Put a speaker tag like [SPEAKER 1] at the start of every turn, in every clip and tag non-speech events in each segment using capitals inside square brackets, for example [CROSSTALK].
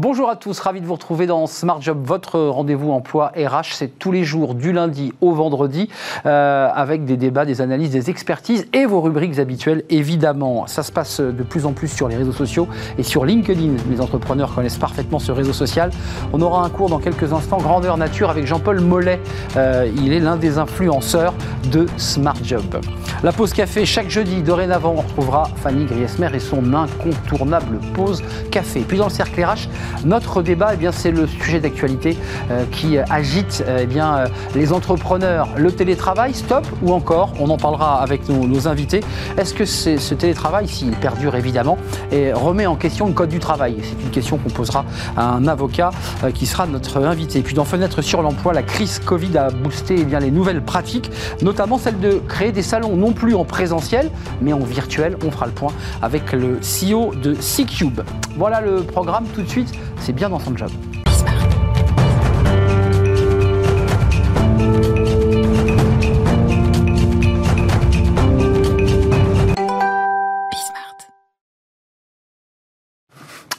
[SPEAKER 1] Bonjour à tous, ravi de vous retrouver dans Smart Job, votre rendez-vous emploi RH. C'est tous les jours du lundi au vendredi euh, avec des débats, des analyses, des expertises et vos rubriques habituelles évidemment. Ça se passe de plus en plus sur les réseaux sociaux et sur LinkedIn. Les entrepreneurs connaissent parfaitement ce réseau social. On aura un cours dans quelques instants, grandeur nature avec Jean-Paul Mollet. Euh, il est l'un des influenceurs de Smart Job. La pause café chaque jeudi, dorénavant, on retrouvera Fanny Griesmer et son incontournable pause café. Puis dans le cercle RH, notre débat, eh bien, c'est le sujet d'actualité euh, qui agite eh bien, euh, les entrepreneurs. Le télétravail, stop ou encore, on en parlera avec nos, invités. Est-ce que ce télétravail, s'il perdure évidemment, et remet en question le code du travail? C'est une question qu'on posera à un avocat euh, qui sera notre invité. Et puis dans Fenêtre sur l'emploi, la crise Covid a boosté eh bien, les nouvelles pratiques, notamment celle de créer des salons non plus en présentiel, mais en virtuel. On fera le point avec le CEO de C-Cube. Voilà le programme tout de suite c'est bien dans son job.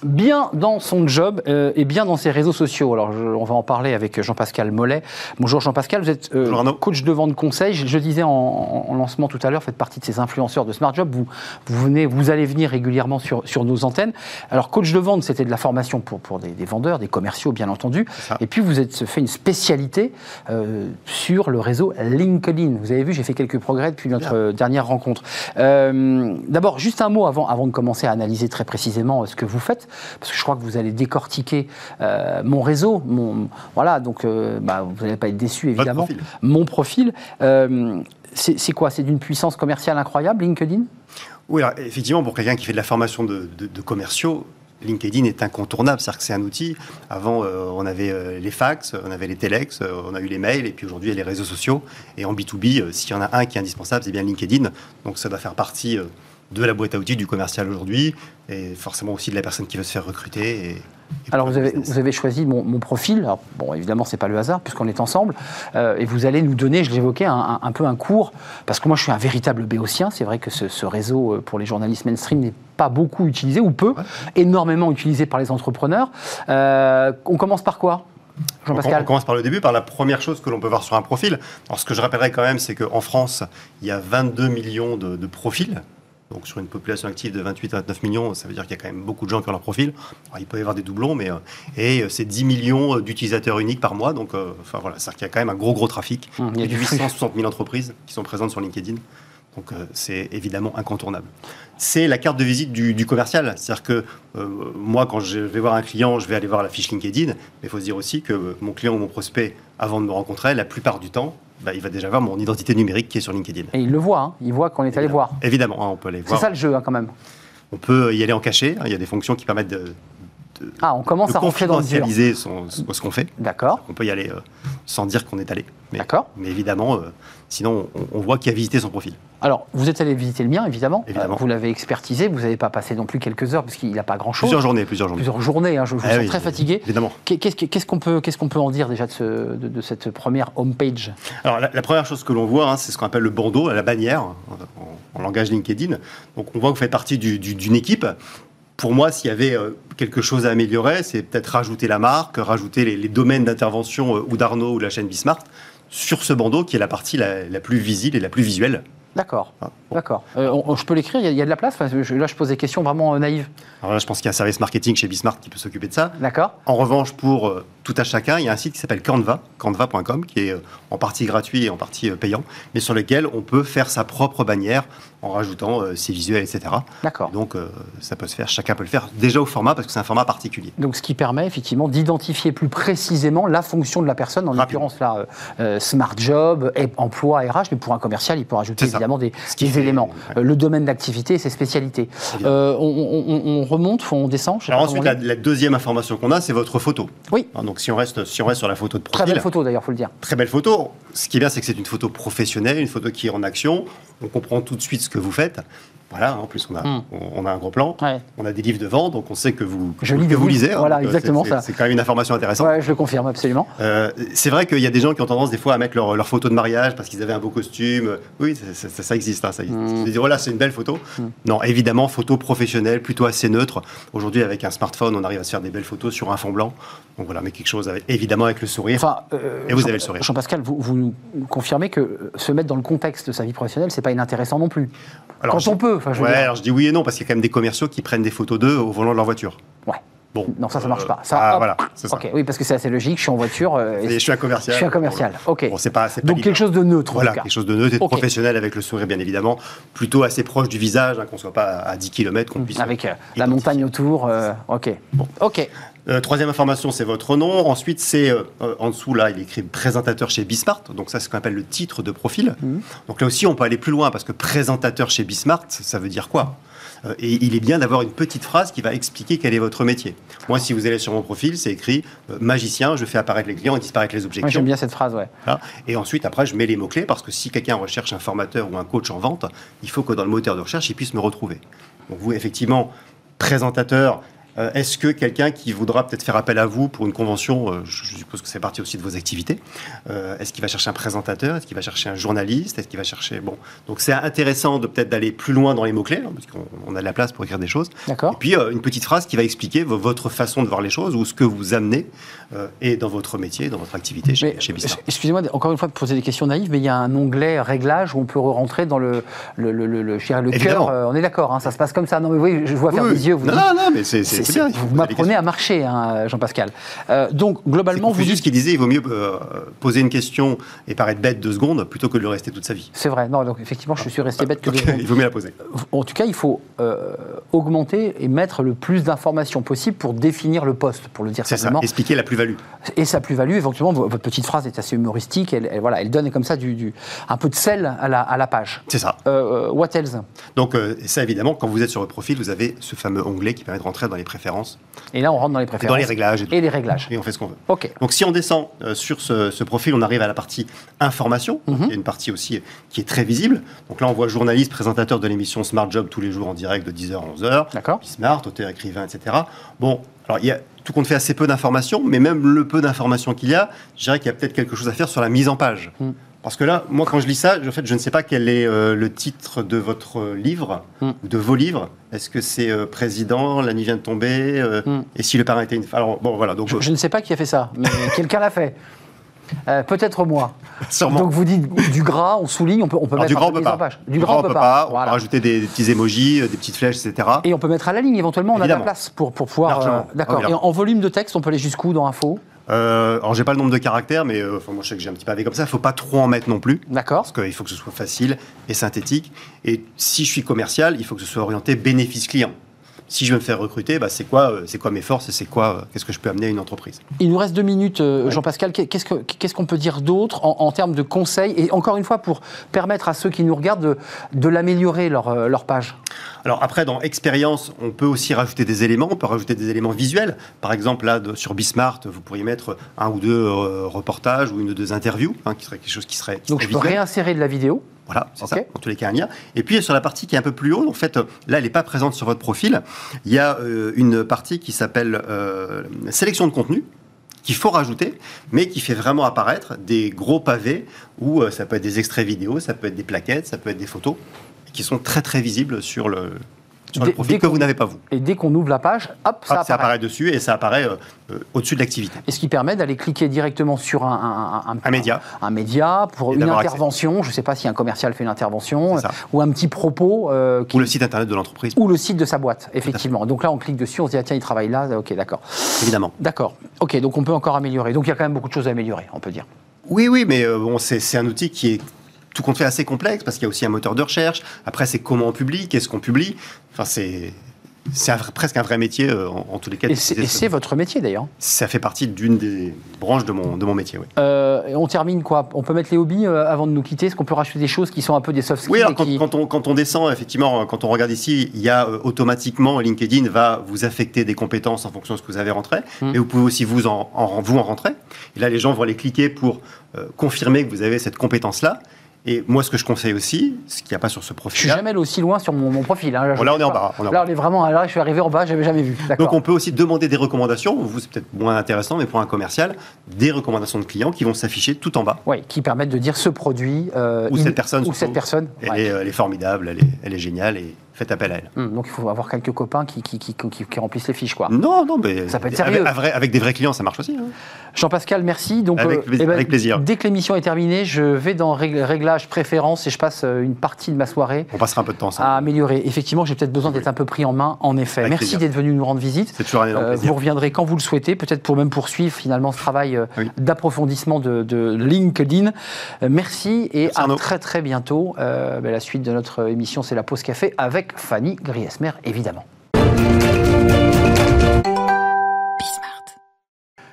[SPEAKER 1] Bien dans son job euh, et bien dans ses réseaux sociaux. Alors, on va en parler avec Jean-Pascal Mollet. Bonjour Jean-Pascal, vous êtes euh, coach de vente conseil. Je, disais en, lancement tout à l'heure, faites partie de ces influenceurs de Smart Job. Vous, vous, venez, vous allez venir régulièrement sur, sur nos antennes. Alors, coach de vente, c'était de la formation pour, pour des, vendeurs, des commerciaux, bien entendu. Et puis, vous êtes fait une spécialité euh, sur le réseau LinkedIn. Vous avez vu, j'ai fait quelques progrès depuis notre dernière rencontre. D'abord, juste un mot avant, avant de commencer à analyser très précisément ce que vous faites parce que je crois que vous allez décortiquer euh, mon réseau, mon, voilà, donc euh, bah, vous n'allez pas être déçu évidemment. Mon profil, euh, c'est quoi? C'est d'une puissance commerciale incroyable, LinkedIn?
[SPEAKER 2] Oui, effectivement, pour quelqu'un qui fait de la formation de, commerciaux, LinkedIn est incontournable, c'est-à-dire que c'est un outil. Avant, on avait les fax, on avait les telex, on a eu les mails, et puis aujourd'hui, il y a les réseaux sociaux. Et en B2B, s'il y en a un qui est indispensable, c'est bien LinkedIn. Donc ça doit faire partie de la boîte à outils du commercial aujourd'hui et forcément aussi de la personne qui veut se faire recruter. Et,
[SPEAKER 1] alors vous avez, vous avez, choisi mon, profil. Alors, bon, évidemment, c'est pas le hasard puisqu'on est ensemble. Euh, et vous allez nous donner, je l'évoquais, un, un, peu un cours parce que moi, je suis un véritable béotien. C'est vrai que ce, réseau euh, pour les journalistes mainstream n'est pas beaucoup utilisé ou peu, énormément utilisé par les entrepreneurs. Euh, on commence par quoi
[SPEAKER 2] Jean-Pascal. On, commence par le début, par la première chose que l'on peut voir sur un profil. Alors, ce que je rappellerai quand même, c'est qu'en France, il y a 22 millions de, de profils donc sur une population active de 28 à 29 millions, ça veut dire qu'il y a quand même beaucoup de gens qui ont leur profil. il peut y avoir des doublons, mais euh, et euh, c'est 10 millions euh, d'utilisateurs uniques par mois. Donc, enfin voilà, c'est-à-dire qu'il y a quand même un gros gros trafic. Mmh, il y a, 860 000 entreprises qui sont présentes sur LinkedIn. Donc c'est évidemment incontournable. C'est la carte de visite du, commercial. C'est-à-dire que moi, quand je vais voir un client, je vais aller voir la fiche LinkedIn. Mais il faut se dire aussi que mon client ou mon prospect, avant de me rencontrer, la plupart du temps, bah, il va déjà voir mon identité numérique qui est sur LinkedIn.
[SPEAKER 1] Et il le voit, hein. il voit qu'on est allé voir.
[SPEAKER 2] Évidemment, hein, on peut aller voir.
[SPEAKER 1] C'est ça le jeu hein, quand même.
[SPEAKER 2] On peut y aller en cachet, il y a des fonctions qui permettent de,
[SPEAKER 1] ah, on commence à rentrer dans le
[SPEAKER 2] ce qu'on fait.
[SPEAKER 1] D'accord.
[SPEAKER 2] On peut y aller euh, sans dire qu'on est allé.
[SPEAKER 1] D'accord.
[SPEAKER 2] Mais évidemment, euh, sinon, on, voit qui a visité son profil.
[SPEAKER 1] Alors, vous êtes allé visiter le mien, évidemment.
[SPEAKER 2] évidemment.
[SPEAKER 1] vous l'avez expertisé. Vous n'avez pas passé non plus quelques heures, parce qu'il n'a pas grand-chose.
[SPEAKER 2] Plusieurs journées, plusieurs journées.
[SPEAKER 1] Plusieurs journées. Hein, je ah sens très fatigué.
[SPEAKER 2] Évidemment.
[SPEAKER 1] Qu'est-ce qu'on peut, peut en dire déjà de, ce, de, cette première homepage?
[SPEAKER 2] Alors, la, première chose que l'on voit, hein, c'est ce qu'on appelle le bandeau, la bannière, en, langage LinkedIn. Donc, on voit que vous faites partie d'une équipe pour moi, s'il y avait euh, quelque chose à améliorer, c'est peut-être rajouter la marque, rajouter les, domaines d'intervention euh, ou d'Arnaud ou la chaîne Bismart sur ce bandeau qui est la partie la plus visible et la plus visuelle
[SPEAKER 1] D'accord. Ah, D'accord. Euh, je peux l'écrire? Il y, a de la place? Là, je pose des questions vraiment euh, naïves.
[SPEAKER 2] Alors là, je pense qu'il y a un service marketing chez Bismarck qui peut s'occuper de ça.
[SPEAKER 1] D'accord.
[SPEAKER 2] En revanche, pour euh, tout à chacun, il y a un site qui s'appelle Canva, canva.com, qui est en partie gratuit et en partie payant, mais sur lequel on peut faire sa propre bannière en rajoutant ses visuels, etc.
[SPEAKER 1] D'accord.
[SPEAKER 2] Donc, ça peut se faire, chacun peut le faire déjà au format parce que c'est un format particulier.
[SPEAKER 1] Donc, ce qui permet effectivement d'identifier plus précisément la fonction de la personne, en l'occurrence là, Smart Job, emploi, RH, mais pour un commercial, il peut rajouter évidemment des, des éléments. Euh, le domaine d'activité et ses spécialités. Euh, on, remonte, on descend
[SPEAKER 2] Alors ensuite, la, deuxième information qu'on a, c'est votre photo.
[SPEAKER 1] Oui.
[SPEAKER 2] Hein, donc si on, reste, si on reste sur la photo de profil.
[SPEAKER 1] Très belle photo d'ailleurs, faut le dire.
[SPEAKER 2] Très belle photo. Ce qui est bien, c'est que c'est une photo professionnelle, une photo qui est en action. On comprend tout de suite ce que vous faites. Voilà, en plus on a,
[SPEAKER 1] Hmm.
[SPEAKER 2] on, a un gros plan,
[SPEAKER 1] Ouais.
[SPEAKER 2] on a des livres devant, donc on sait que vous,
[SPEAKER 1] Je lis
[SPEAKER 2] que
[SPEAKER 1] des
[SPEAKER 2] vous
[SPEAKER 1] livres.
[SPEAKER 2] lisez. hein.
[SPEAKER 1] Voilà, exactement
[SPEAKER 2] c'est-
[SPEAKER 1] ça.
[SPEAKER 2] C'est quand même une information intéressante.
[SPEAKER 1] Ouais, je le confirme absolument.
[SPEAKER 2] Euh, c'est vrai qu'il y a des gens qui ont tendance des fois à mettre leur, leur photo de mariage parce qu'ils avaient un beau costume. Oui, ça existe. hein, ça existe.
[SPEAKER 1] Mm.
[SPEAKER 2] Disent, voilà, c'est une belle photo. Non, évidemment, photo professionnelle, plutôt assez neutre. Aujourd'hui, avec un smartphone, on arrive à se faire des belles photos sur un fond blanc. Donc voilà, mais quelque chose avec, évidemment avec le sourire.
[SPEAKER 1] Enfin, euh,
[SPEAKER 2] Et vous
[SPEAKER 1] Jean-
[SPEAKER 2] avez le sourire.
[SPEAKER 1] Jean-Pascal, vous, vous nous confirmez que euh, se mettre dans le contexte de sa vie professionnelle, c'est pas inintéressant non plus.
[SPEAKER 2] Alors,
[SPEAKER 1] Quand
[SPEAKER 2] je-
[SPEAKER 1] on peut, je
[SPEAKER 2] ouais, alors je dis oui et non parce qu'il y a quand même des commerciaux qui prennent des photos d'eux au volant de leur voiture.
[SPEAKER 1] Ouais.
[SPEAKER 2] Bon.
[SPEAKER 1] Non, ça, ça marche
[SPEAKER 2] Euh,
[SPEAKER 1] pas. Ça,
[SPEAKER 2] ah,
[SPEAKER 1] hop.
[SPEAKER 2] voilà, c'est ça.
[SPEAKER 1] Ok, oui, parce que c'est assez logique. Je suis en voiture. euh, et
[SPEAKER 2] je suis un commercial.
[SPEAKER 1] Je suis un commercial. Ok.
[SPEAKER 2] Bon, c'est pas, c'est pas
[SPEAKER 1] Donc quelque chose de neutre.
[SPEAKER 2] Voilà,
[SPEAKER 1] en cas.
[SPEAKER 2] quelque chose de neutre et de professionnel avec le sourire, bien évidemment. Plutôt assez proche du visage, hein, qu'on soit pas à 10 km, qu'on puisse.
[SPEAKER 1] Avec euh, la montagne autour. euh, ok. Bon. Ok.
[SPEAKER 2] Troisième information, c'est votre nom. Ensuite, c'est en dessous, là, il est écrit présentateur chez Bismart. Donc, ça, c'est ce qu'on appelle le titre de profil.
[SPEAKER 1] Mhm.
[SPEAKER 2] Donc, là aussi, on peut aller plus loin parce que présentateur chez Bismart, ça veut dire quoi? Et il est bien d'avoir une petite phrase qui va expliquer quel est votre métier. Moi, si vous allez sur mon profil, c'est écrit euh, magicien, je fais apparaître les clients et disparaître les objections.
[SPEAKER 1] j'aime bien cette phrase, ouais.
[SPEAKER 2] Voilà. Et ensuite, après, je mets les mots-clés parce que si quelqu'un recherche un formateur ou un coach en vente, il faut que dans le moteur de recherche, il puisse me retrouver. Donc, vous, effectivement, présentateur, euh, est-ce que quelqu'un qui voudra peut-être faire appel à vous pour une convention, euh, je je suppose que c'est partie aussi de vos activités, euh, est-ce qu'il va chercher un présentateur Est-ce qu'il va chercher un journaliste Est-ce qu'il va chercher. Bon. Donc, c'est intéressant de peut-être d'aller plus loin dans les mots-clés, hein, parce qu'on on a de la place pour écrire des choses. Et
[SPEAKER 1] D'accord.
[SPEAKER 2] puis, euh, une petite phrase qui va expliquer vo- votre façon de voir les choses ou ce que vous amenez et dans votre métier, dans votre activité chez,
[SPEAKER 1] Mais,
[SPEAKER 2] chez
[SPEAKER 1] excusez-moi encore une fois de poser des questions naïves, mais il y a un onglet réglage où on peut rentrer dans le, le, le, le, le- cœur. on est d'accord, hein, ça se passe comme ça. Non, mais oui, je vois faire
[SPEAKER 2] Oui,
[SPEAKER 1] des yeux. Vous
[SPEAKER 2] non,
[SPEAKER 1] dites-
[SPEAKER 2] non, non, mais c'est c'est-
[SPEAKER 1] c'est-
[SPEAKER 2] c'est bien.
[SPEAKER 1] vous m'apprenez à marcher, hein, Jean-Pascal. Euh, donc,
[SPEAKER 2] C'est
[SPEAKER 1] globalement, vous
[SPEAKER 2] Confucius
[SPEAKER 1] dites.
[SPEAKER 2] qui disait il vaut mieux euh, poser une question et paraître bête deux secondes plutôt que de le rester toute sa vie.
[SPEAKER 1] C'est vrai, non, donc effectivement, je suis resté bête que deux secondes. [LAUGHS]
[SPEAKER 2] il vaut mieux la poser.
[SPEAKER 1] En tout cas, il faut euh, augmenter et mettre le plus d'informations possible pour définir le poste, pour le dire
[SPEAKER 2] C'est ça,
[SPEAKER 1] simplement.
[SPEAKER 2] expliquer la plus-value.
[SPEAKER 1] Et sa plus-value, éventuellement, vo- votre petite phrase est assez humoristique. Elle, elle- voilà, elle donne comme ça du, du- un peu de sel à la, à la page.
[SPEAKER 2] C'est ça.
[SPEAKER 1] What else?
[SPEAKER 2] Donc, ça, évidemment, quand vous êtes sur votre profil, vous avez ce fameux onglet qui permet de rentrer dans les préférences,
[SPEAKER 1] Et là, on rentre dans les préférences.
[SPEAKER 2] dans les réglages, et, tout.
[SPEAKER 1] Et les réglages.
[SPEAKER 2] et on fait ce qu'on veut.
[SPEAKER 1] Ok.
[SPEAKER 2] Donc, si on descend euh, sur ce, ce profil, on arrive à la partie information.
[SPEAKER 1] Mhm.
[SPEAKER 2] Il y a une partie aussi qui est très visible. Donc là, on voit journaliste, présentateur de l'émission Smart Job tous les jours en direct de 10h à 11h.
[SPEAKER 1] D'accord.
[SPEAKER 2] Smart, auteur, écrivain, etc. Bon, alors il y a tout compte fait assez peu d'informations, mais même le peu d'informations qu'il y a, je dirais qu'il y a peut-être quelque chose à faire sur la mise en page.
[SPEAKER 1] Mm.
[SPEAKER 2] Parce que là, moi, quand je lis ça, en fait, je ne sais pas quel est euh, le titre de votre euh, livre
[SPEAKER 1] Mm.
[SPEAKER 2] ou de vos livres. Est-ce que c'est euh, Président, La nuit vient de tomber, euh,
[SPEAKER 1] Mm.
[SPEAKER 2] et si le parrain était une femme? Alors, bon, voilà, donc
[SPEAKER 1] Je, je ne sais pas qui a fait ça, mais [LAUGHS] quelqu'un l'a fait. Peut-être moi.
[SPEAKER 2] sûrement.
[SPEAKER 1] Donc vous dites du gras, on souligne, on peut, on peut
[SPEAKER 2] Alors,
[SPEAKER 1] mettre
[SPEAKER 2] du on
[SPEAKER 1] de
[SPEAKER 2] peut pas.
[SPEAKER 1] page. Du gras, on peut pas.
[SPEAKER 2] On
[SPEAKER 1] Voilà.
[SPEAKER 2] peut rajouter des, des petits emojis, euh, des petites flèches, etc.
[SPEAKER 1] Et on peut mettre à la ligne éventuellement, on a de la place pour, pour pouvoir. D'accord. Et
[SPEAKER 2] Évidemment.
[SPEAKER 1] en, en volume de texte, on peut aller jusqu'où dans info?
[SPEAKER 2] Euh, alors, j'ai pas le nombre de caractères, mais euh, enfin, moi, je sais que j'ai un petit pavé comme ça. Il faut pas trop en mettre non plus.
[SPEAKER 1] D'accord.
[SPEAKER 2] Parce qu'il faut que ce soit facile et synthétique. Et si je suis commercial, il faut que ce soit orienté bénéfice client. Si je veux me faire recruter, bah, c'est quoi, euh, c'est quoi mes forces et c'est quoi, euh, qu'est-ce que je peux amener à une entreprise?
[SPEAKER 1] Il nous reste deux minutes,
[SPEAKER 2] Ouais.
[SPEAKER 1] Jean-Pascal. Qu'est- Qu'est-ce que- qu'est-ce qu'on peut dire d'autre en, en termes de conseils? Et encore une fois, pour permettre à ceux qui nous regardent de, de l'améliorer, leur, leur page.
[SPEAKER 2] Alors après, dans expérience, on peut aussi rajouter des éléments. On peut rajouter des éléments visuels. Par exemple, là, de- sur Bismart, vous pourriez mettre un ou deux euh, reportages ou une ou deux interviews, hein, qui serait quelque chose qui serait, qui
[SPEAKER 1] Donc je peux
[SPEAKER 2] visuel.
[SPEAKER 1] réinsérer de la vidéo.
[SPEAKER 2] Voilà, c'est ça, dans tous les cas un lien. Et puis sur la partie qui est un peu plus haut, en fait, là, elle n'est pas présente sur votre profil. Il y a euh, une partie qui s'appelle euh, sélection de contenu qu'il faut rajouter, mais qui fait vraiment apparaître des gros pavés où euh, ça peut être des extraits vidéo, ça peut être des plaquettes, ça peut être des photos, qui sont très très visibles sur le, sur le profil que vous n'avez pas vous.
[SPEAKER 1] Et dès qu'on ouvre la page, hop, ça
[SPEAKER 2] Hop, ça
[SPEAKER 1] apparaît.
[SPEAKER 2] apparaît dessus et ça apparaît euh, euh, au-dessus de l'activité.
[SPEAKER 1] Et ce qui permet d'aller cliquer directement sur un, un,
[SPEAKER 2] Un média.
[SPEAKER 1] un média pour
[SPEAKER 2] Et
[SPEAKER 1] une
[SPEAKER 2] accès.
[SPEAKER 1] intervention. Je ne sais pas si un commercial fait une intervention euh, ou un petit propos qui-
[SPEAKER 2] Ou le site internet de l'entreprise,
[SPEAKER 1] ou le site de sa boîte, effectivement. Donc là, on clique dessus, on se dit ah, tiens, il travaille là. Ok, d'accord.
[SPEAKER 2] évidemment.
[SPEAKER 1] D'accord. Ok, donc on peut encore améliorer. Donc il y a quand même beaucoup de choses à améliorer, on peut dire.
[SPEAKER 2] Oui, oui, mais bon, c'est un outil qui est tout compte fait assez complexe parce qu'il y a aussi un moteur de recherche. Après, c'est comment on publie, qu'est-ce qu'on publie. Enfin, c'est c'est presque un vrai métier euh, en, en tous les cas.
[SPEAKER 1] Et c'est votre métier d'ailleurs.
[SPEAKER 2] Ça fait partie d'une des branches de mon, de mon métier, oui.
[SPEAKER 1] Euh, on termine quoi? On peut mettre les hobbies euh, avant de nous quitter? Est-ce qu'on peut rajouter des choses qui sont un peu des soft skills
[SPEAKER 2] Oui, alors quand,
[SPEAKER 1] qui-
[SPEAKER 2] quand on, quand on descend, effectivement, quand on regarde ici, il y a automatiquement, LinkedIn va vous affecter des compétences en fonction de ce que vous avez rentré.
[SPEAKER 1] Mm.
[SPEAKER 2] Et vous pouvez aussi vous en, en- vous en rentrer. Et là, les gens vont aller cliquer pour confirmer que vous avez cette compétence-là. Et moi, ce que je conseille aussi, ce qu'il n'y a pas sur ce profil.
[SPEAKER 1] Je suis jamais allé aussi loin sur mon, profil.
[SPEAKER 2] Hein, là, on est en bas.
[SPEAKER 1] là, on est vraiment. Là, je suis arrivé en bas, j'avais jamais vu.
[SPEAKER 2] Donc, on peut aussi demander des recommandations. Vous, c'est peut-être moins intéressant, mais pour un commercial, des recommandations de clients qui vont s'afficher tout en bas.
[SPEAKER 1] Oui, qui permettent de dire ce produit.
[SPEAKER 2] Euh, ou cette personne.
[SPEAKER 1] Ou cette personne.
[SPEAKER 2] Elle, est, elle, est, formidable, elle est, elle est géniale. Et faites appel à elle.
[SPEAKER 1] Hum, donc il faut avoir quelques copains qui, qui, qui, qui, remplissent les fiches, quoi.
[SPEAKER 2] Non, non, mais ça peut être sérieux. Avec, avec des vrais clients, ça marche aussi. Hein.
[SPEAKER 1] Jean-Pascal, merci. Donc,
[SPEAKER 2] avec, euh, eh ben, plaisir.
[SPEAKER 1] Dès que l'émission est terminée, je vais dans réglage préférence et je passe euh, une partie de ma soirée.
[SPEAKER 2] On passera un peu de temps ça.
[SPEAKER 1] À améliorer. Effectivement, j'ai peut-être besoin d'être un peu pris en main, en effet. merci d'être venu nous rendre visite.
[SPEAKER 2] C'est toujours un énorme euh,
[SPEAKER 1] Vous reviendrez quand vous le souhaitez, peut-être pour même poursuivre finalement ce travail d'approfondissement de, LinkedIn. merci et à très très bientôt. Ben, la suite de notre émission, c'est la pause café avec Fanny Griesmer, évidemment.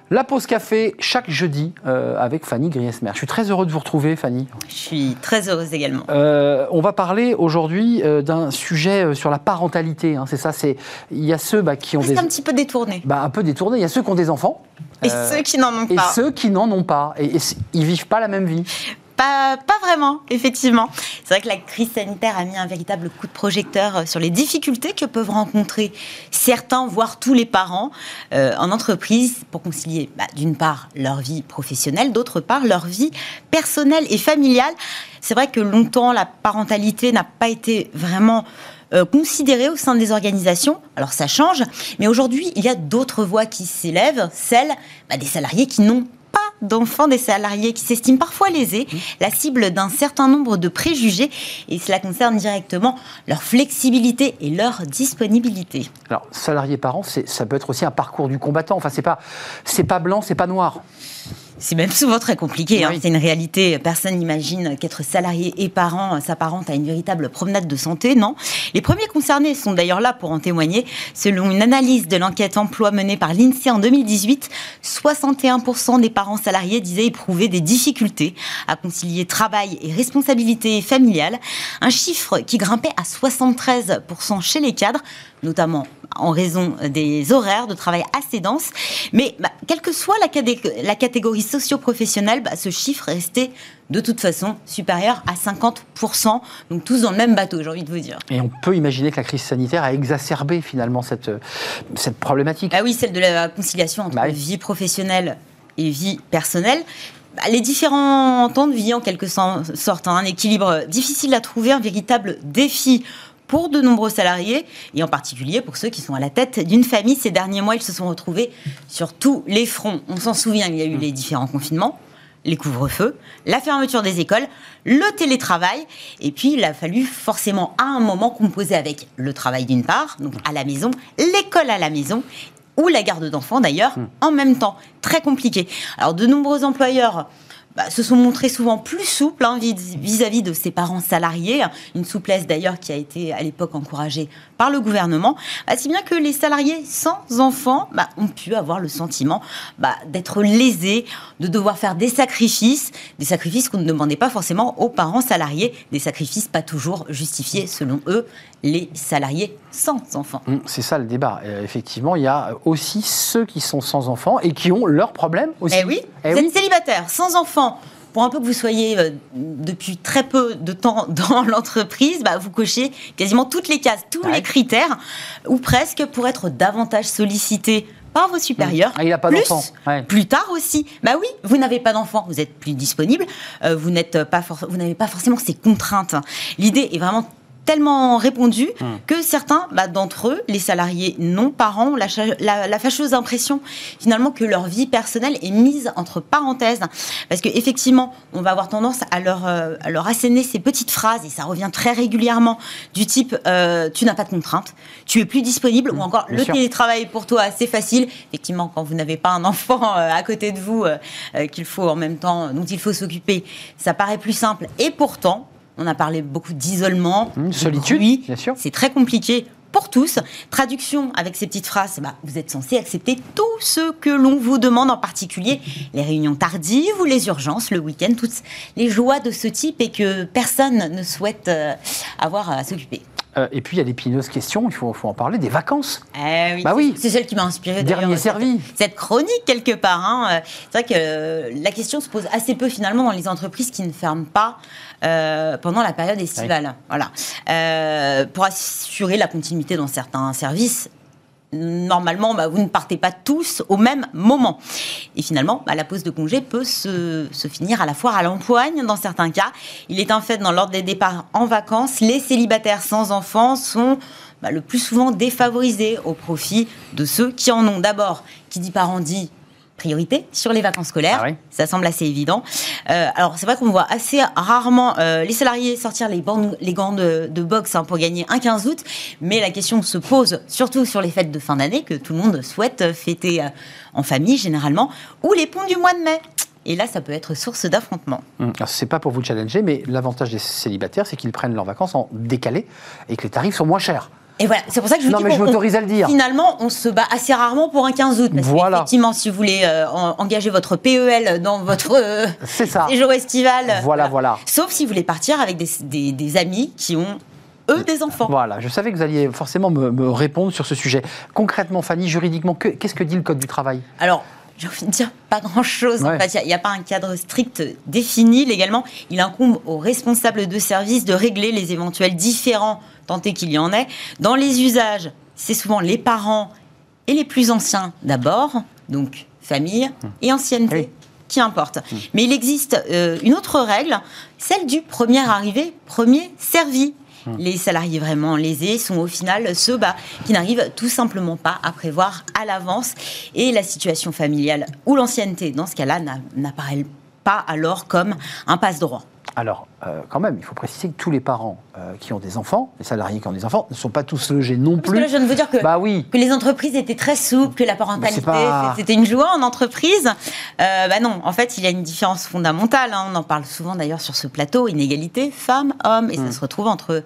[SPEAKER 1] La pause café chaque jeudi euh, avec Fanny Griesmer. Je suis très heureux de vous retrouver, Fanny.
[SPEAKER 3] Je suis très heureuse également.
[SPEAKER 1] Euh, on va parler aujourd'hui euh, d'un sujet sur la parentalité. Hein, c'est ça. C'est il y a ceux bah, qui ont
[SPEAKER 3] des un petit peu détourné.
[SPEAKER 1] Bah, un peu détourné. Il y a ceux qui ont des enfants.
[SPEAKER 3] Et ceux qui n'en ont pas.
[SPEAKER 1] Et ceux qui n'en ont pas. Et, et, ils vivent pas la même vie.
[SPEAKER 3] Pas, vraiment, effectivement. C'est vrai que la crise sanitaire a mis un véritable coup de projecteur euh, sur les difficultés que peuvent rencontrer certains, voire tous les parents euh, en entreprise pour concilier, bah, d'une part, leur vie professionnelle, d'autre part, leur vie personnelle et familiale. C'est vrai que longtemps, la parentalité n'a pas été vraiment euh, considérée au sein des organisations. Alors ça change, mais aujourd'hui, il y a d'autres voix qui s'élèvent, celles bah, des salariés qui n'ont d'enfants des salariés qui s'estiment parfois lésés, mmh. la cible d'un certain nombre de préjugés, et cela concerne directement leur flexibilité et leur disponibilité.
[SPEAKER 1] Alors, salarié parent, ça peut être aussi un parcours du combattant. Enfin, c'est pas, c'est pas blanc, c'est pas noir
[SPEAKER 3] c'est même souvent très compliqué. Hein. C'est une réalité. Personne n'imagine qu'être salarié et parent s'apparente à une véritable promenade de santé. Non? Les premiers concernés sont d'ailleurs là pour en témoigner. Selon une analyse de l'enquête emploi menée par l'INSEE en 2018, 61% des parents salariés disaient éprouver des difficultés à concilier travail et responsabilité familiale. Un chiffre qui grimpait à 73% chez les cadres, notamment en raison des horaires de travail assez denses. Mais bah, quelle que soit la, la catégorie socio-professionnelle, bah, ce chiffre restait de toute façon supérieur à 50%. Donc tous dans le même bateau, j'ai envie de vous dire.
[SPEAKER 1] Et on peut imaginer que la crise sanitaire a exacerbé finalement cette, cette problématique.
[SPEAKER 3] Ah oui, celle de la conciliation entre bah vie professionnelle et vie personnelle. les différents temps de vie, en quelque sorte, hein, un équilibre difficile à trouver, un véritable défi pour de nombreux salariés, et en particulier pour ceux qui sont à la tête d'une famille. Ces derniers mois, ils se sont retrouvés sur tous les fronts. On s'en souvient, il y a eu les différents confinements, les couvre-feux, la fermeture des écoles, le télétravail, et puis il a fallu forcément à un moment composer avec le travail d'une part, donc à la maison, l'école à la maison, ou la garde d'enfants d'ailleurs, hmm. en même temps. Très compliqué. Alors de nombreux employeurs bah, se sont montrés souvent plus souples hein, vis-à-vis de ses parents salariés, une souplesse d'ailleurs qui a été à l'époque encouragée par le gouvernement, bah, si bien que les salariés sans enfants bah, ont pu avoir le sentiment d'être lésés, de devoir faire des sacrifices, des sacrifices qu'on ne demandait pas forcément aux parents salariés, des sacrifices pas toujours justifiés selon eux, les salariés sans enfants.
[SPEAKER 1] Hum, c'est ça le débat. Euh, effectivement, il y a aussi ceux qui sont sans enfants et qui ont leurs problèmes aussi.
[SPEAKER 3] Eh oui, eh vous êtes célibataire, sans enfants, pour un peu que vous soyez euh, depuis très peu de temps [LAUGHS] dans l'entreprise, bah, vous cochez quasiment toutes les cases, tous les critères, ou presque pour être davantage sollicité par vos supérieurs.
[SPEAKER 1] Ah, il n'a pas d'enfant.
[SPEAKER 3] Plus tard aussi. Bah oui, vous n'avez pas d'enfant, vous êtes plus disponible, euh, vous n'êtes pas vous n'avez pas forcément ces contraintes. L'idée est vraiment tellement répondu hmm. que certains bah, d'entre eux, les salariés non parents, ont la, fâcheuse impression finalement que leur vie personnelle est mise entre parenthèses. Parce qu'effectivement, on va avoir tendance à leur, euh, à leur asséner ces petites phrases, et ça revient très régulièrement, du type euh, tu n'as pas de contraintes, tu es plus disponible, ou hmm, encore le télétravail pour toi, c'est facile. Effectivement, quand vous n'avez pas un enfant euh, à côté de vous qu'il faut en même temps, dont il faut s'occuper, ça paraît plus simple. Et pourtant, on a parlé beaucoup d'isolement,
[SPEAKER 1] mmh, de solitude,
[SPEAKER 3] oui, bien sûr. C'est très compliqué pour tous. Traduction avec ces petites phrases, bah, vous êtes censé accepter tout ce que l'on vous demande, en particulier les réunions tardives ou les urgences, le week-end, toutes les joies de ce type et que personne ne souhaite euh, avoir à s'occuper.
[SPEAKER 1] Euh, et puis il y a l'épineuse question, il faut, faut, en parler, des vacances.
[SPEAKER 3] Eh oui, bah oui. C'est celle qui m'a inspiré.
[SPEAKER 1] Dernier servi.
[SPEAKER 3] Cette, chronique quelque part. Hein. C'est vrai que la question se pose assez peu finalement dans les entreprises qui ne ferment pas euh, pendant la période estivale. Voilà. Euh, pour assurer la continuité dans certains services, normalement, bah, vous ne partez pas tous au même moment. Et finalement, bah, la pause de congé peut se, finir à la foire à l'empoigne dans certains cas. Il est un fait dans l'ordre des départs en vacances, les célibataires sans enfants sont bah, le plus souvent défavorisés au profit de ceux qui en ont. D'abord, qui dit parent dit priorité sur les vacances scolaires. Ah Ça semble assez évident. Euh, alors, c'est vrai qu'on voit assez rarement euh, les salariés sortir les, bandes, les gants de, boxe hein, pour gagner un 15 août, mais la question se pose surtout sur les fêtes de fin d'année que tout le monde souhaite fêter euh, en famille généralement, ou les ponts du mois de mai. Et là, ça peut être source d'affrontement.
[SPEAKER 1] Hum, alors, c'est pas pour vous challenger, mais l'avantage des célibataires, c'est qu'ils prennent leurs vacances en décalé et que les tarifs sont moins chers.
[SPEAKER 3] Et voilà, c'est pour ça que je vous
[SPEAKER 1] non,
[SPEAKER 3] dis
[SPEAKER 1] mais je m'autorise à le dire.
[SPEAKER 3] Finalement, on se bat assez rarement pour un 15 août. Parce
[SPEAKER 1] voilà.
[SPEAKER 3] effectivement, si vous voulez euh, engager votre PEL dans votre euh,
[SPEAKER 1] ça.
[SPEAKER 3] séjour estival.
[SPEAKER 1] Voilà, voilà,
[SPEAKER 3] Sauf si vous voulez partir avec des, des, amis qui ont eux des enfants.
[SPEAKER 1] Voilà, je savais que vous alliez forcément me, me répondre sur ce sujet. Concrètement, Fanny, juridiquement, qu'est-ce que dit le Code du travail?
[SPEAKER 3] Alors, j'ai envie de dire pas grand-chose. En fait, il n'y a, pas un cadre strict défini légalement. Il incombe aux responsables de service de régler les éventuels différents, tant qu'il y en ait. Dans les usages, c'est souvent les parents et les plus anciens d'abord, donc famille hum. et ancienneté. Qui importe. Hum. Mais il existe euh, une autre règle, celle du premier arrivé, premier servi. Les salariés vraiment lésés sont au final ceux bah, qui n'arrivent tout simplement pas à prévoir à l'avance. Et la situation familiale ou l'ancienneté, dans ce cas-là, n'apparaît pas alors comme un passe-droit.
[SPEAKER 1] Alors, euh, quand même, il faut préciser que tous les parents euh, qui ont des enfants, les salariés qui ont des enfants, ne sont pas tous logés non plus.
[SPEAKER 3] Parce que je ne veux dire que,
[SPEAKER 1] bah oui.
[SPEAKER 3] que les entreprises étaient très souples, que la parentalité, c'était une joie en entreprise. Euh, bah non, en fait, il y a une différence fondamentale. Hein. On en parle souvent d'ailleurs sur ce plateau, inégalité femmes-hommes, et ça hmm. se retrouve entre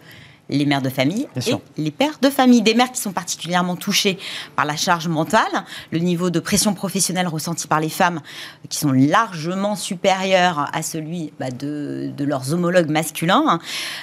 [SPEAKER 3] les mères de famille et les pères de famille. Des mères qui sont particulièrement touchées par la charge mentale, le niveau de pression professionnelle ressenti par les femmes qui sont largement supérieurs à celui bah, de, de leurs homologues masculins.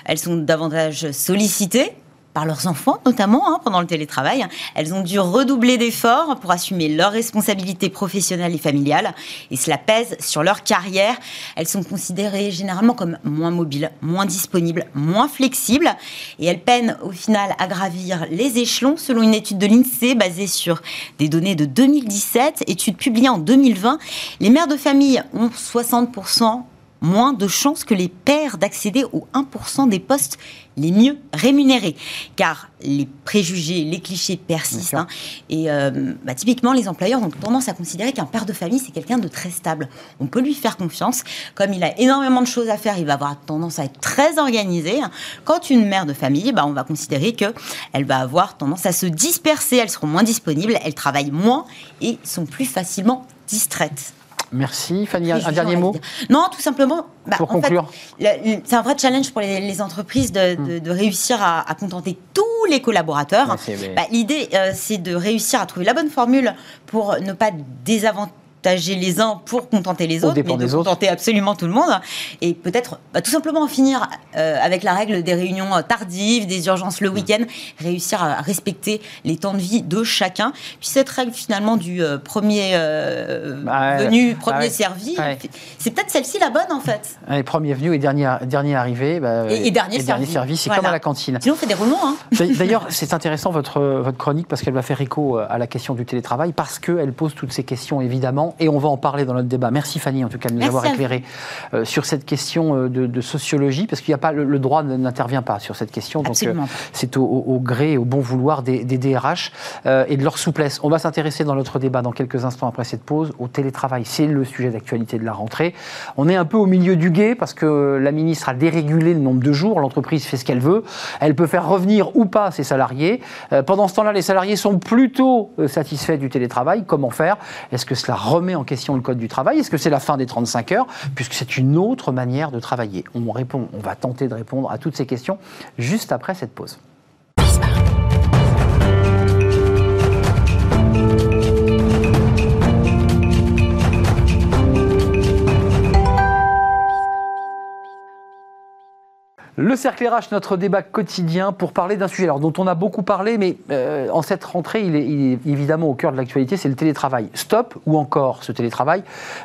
[SPEAKER 3] Elles sont davantage sollicitées par leurs enfants, notamment hein, pendant le télétravail. Elles ont dû redoubler d'efforts pour assumer leurs responsabilités professionnelles et familiales, et cela pèse sur leur carrière. Elles sont considérées généralement comme moins mobiles, moins disponibles, moins flexibles, et elles peinent au final à gravir les échelons selon une étude de l'INSEE basée sur des données de 2017, étude publiée en 2020. Les mères de famille ont 60% moins de chances que les pères d'accéder aux 1% des postes les mieux rémunérés. Car les préjugés, les clichés persistent. Hein. et euh, bah, typiquement, les employeurs ont tendance à considérer qu'un père de famille, c'est quelqu'un de très stable. On peut lui faire confiance. Comme il a énormément de choses à faire, il va avoir tendance à être très organisé. Quand une mère de famille, bah, on va considérer qu'elle va avoir tendance à se disperser, elles seront moins disponibles, elles travaillent moins et sont plus facilement distraites.
[SPEAKER 1] Merci. Fanny, un, dernier mot
[SPEAKER 3] Non, tout simplement.
[SPEAKER 1] Bah, pour conclure.
[SPEAKER 3] C'est un vrai challenge pour les, entreprises de, hmm. réussir à, contenter tous les collaborateurs. Bah, l'idée, euh, c'est de réussir à trouver la bonne formule pour ne pas désavantager les uns pour contenter les autres, mais de contenter absolument tout le monde. Et peut-être bah, tout simplement en finir euh, avec la règle des réunions euh, tardives, des urgences le mm. week-end, réussir à respecter les temps de vie de chacun. Puis cette règle finalement du euh, premier bah, venu, premier servi, c'est peut-être celle-ci la bonne en fait.
[SPEAKER 1] Les premiers venus et dernier, dernier arrivé.
[SPEAKER 3] Bah, et, dernier, servi.
[SPEAKER 1] c'est comme à la cantine.
[SPEAKER 3] Sinon on fait des roulements. Hein.
[SPEAKER 1] D'ailleurs, c'est intéressant votre, votre chronique parce qu'elle va faire écho à la question du télétravail, parce qu'elle pose toutes ces questions évidemment et on va en parler dans notre débat. Merci Fanny, en tout cas, de nous avoir éclairé euh, sur cette question euh, de, sociologie, parce qu'il n'y a pas le, droit n'intervient pas sur cette question, donc euh, c'est au, gré, au bon vouloir des, DRH et de leur souplesse. On va s'intéresser dans notre débat dans quelques instants après cette pause au télétravail. C'est le sujet d'actualité de la rentrée. On est un peu au milieu du guet parce que la ministre a dérégulé le nombre de jours. L'entreprise fait ce qu'elle veut. Elle peut faire revenir ou pas ses salariés. pendant ce temps-là, les salariés sont plutôt satisfaits du télétravail. Comment faire? Est-ce que cela remet en question le Code du travail Est-ce que c'est la fin des 35 heures Puisque c'est une autre manière de travailler? On répond, on va tenter de répondre à toutes ces questions juste après cette pause. Le cercle RH, notre débat quotidien pour parler d'un sujet dont on a beaucoup parlé, mais euh, en cette rentrée, il est, évidemment au cœur de l'actualité, c'est le télétravail. Stop ou encore ce télétravail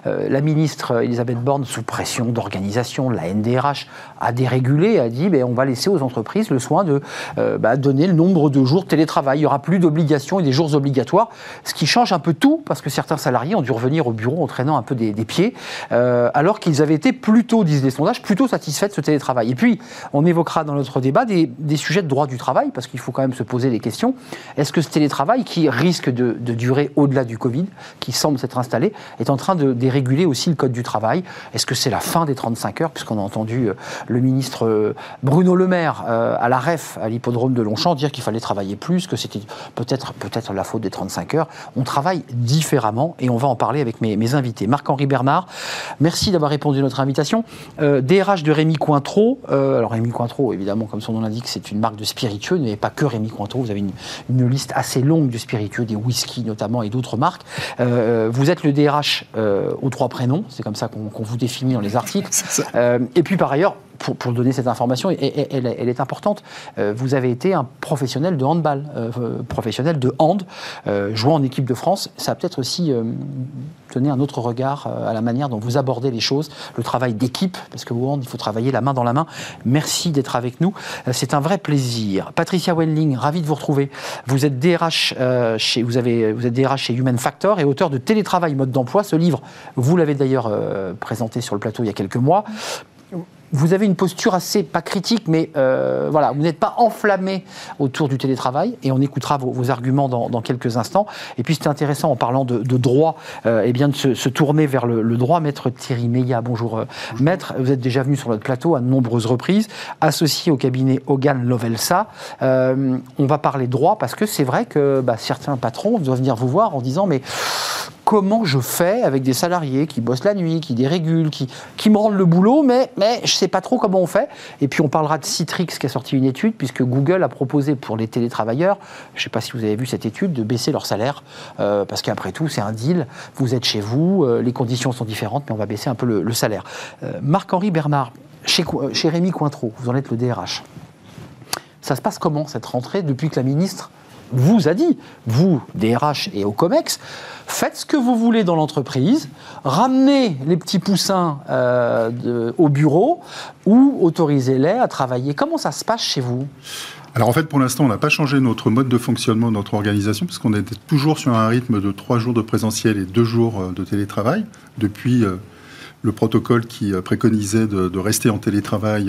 [SPEAKER 1] euh, La ministre Elisabeth Borne, sous pression d'organisation, la NDRH, a dérégulé, a dit ben, on va laisser aux entreprises le soin de euh, bah, donner le nombre de jours de télétravail. Il n'y aura plus d'obligations et des jours obligatoires, ce qui change un peu tout, parce que certains salariés ont dû revenir au bureau en traînant un peu des, pieds, alors qu'ils avaient été plutôt, disent les sondages, plutôt satisfaits de ce télétravail. Et puis, on évoquera dans notre débat des, sujets de droit du travail, parce qu'il faut quand même se poser des questions. Est-ce que ce télétravail, qui risque de, durer au-delà du Covid, qui semble s'être installé, est en train de déréguler aussi le Code du travail? Est-ce que c'est la fin des 35 heures, puisqu'on a entendu euh, le ministre euh, Bruno Le Maire euh, à la REF, à l'hippodrome de Longchamp, dire qu'il fallait travailler plus, que c'était peut-être peut la faute des 35 heures. On travaille différemment et on va en parler avec mes, mes invités. Marc-Henri Bernard, merci d'avoir répondu à notre invitation. DRH de Rémi Cointreau, alors Rémi Cointreau, évidemment, comme son nom l'indique, c'est une marque de spiritueux. Vous n'avez pas que Rémi Cointreau, vous avez une, liste assez longue de spiritueux, des whisky notamment et d'autres marques. Euh, vous êtes le DRH euh, aux trois prénoms, c'est comme ça qu'on vous définit dans les articles. [LAUGHS] Euh, et puis par ailleurs, pour, donner cette information, elle, est importante. Euh, vous avez été un professionnel de handball, euh, professionnel de hand, euh, jouant en équipe de France. Ça a peut-être aussi donné un autre regard à la manière dont vous abordez les choses, le travail d'équipe, parce que au hand, il faut travailler la main dans la main. Merci d'être avec nous. C'est un vrai plaisir. Patricia Wendling, ravi de vous retrouver. Vous êtes DRH chez, vous avez, vous êtes DRH chez Human Factor et auteur de Télétravail mode d'emploi. Ce livre, vous l'avez d'ailleurs présenté sur le plateau il y a quelques mois vous avez une posture assez, pas critique, mais euh, voilà, vous n'êtes pas enflammé autour du télétravail, et on écoutera vos, arguments dans, quelques instants. Et puis c'est intéressant, en parlant de, droit, euh, eh bien de se, tourner vers le, droit. Maître Thierry Meillat, bonjour, euh, Maître, vous êtes déjà venu sur notre plateau à de nombreuses reprises, associé au cabinet Hogan Lovelsa. on va parler droit, parce que c'est vrai que bah, certains patrons doivent venir vous voir en disant, mais comment je fais avec des salariés qui bossent la nuit, qui dérégulent, qui, me rendent le boulot, mais, mais je ne sais pas trop comment on fait. Et puis on parlera de Citrix qui a sorti une étude, puisque Google a proposé pour les télétravailleurs, je ne sais pas si vous avez vu cette étude, de baisser leur salaire, euh, parce qu'après tout, c'est un deal, vous êtes chez vous, euh, les conditions sont différentes, mais on va baisser un peu le, salaire. Euh, Marc-Henri Bernard, chez, chez Rémi Cointreau, vous en êtes le DRH. Ça se passe comment cette rentrée depuis que la ministre vous a dit, vous, DRH et au COMEX, faites ce que vous voulez dans l'entreprise, ramenez les petits poussins euh, au bureau ou autorisez-les à travailler. Comment ça se passe chez vous?
[SPEAKER 4] Alors en fait, pour l'instant, on n'a pas changé notre mode de fonctionnement, notre organisation, puisqu'on était toujours sur un rythme de trois jours de présentiel et deux jours euh, de télétravail, depuis euh, le protocole qui préconisait de, rester en télétravail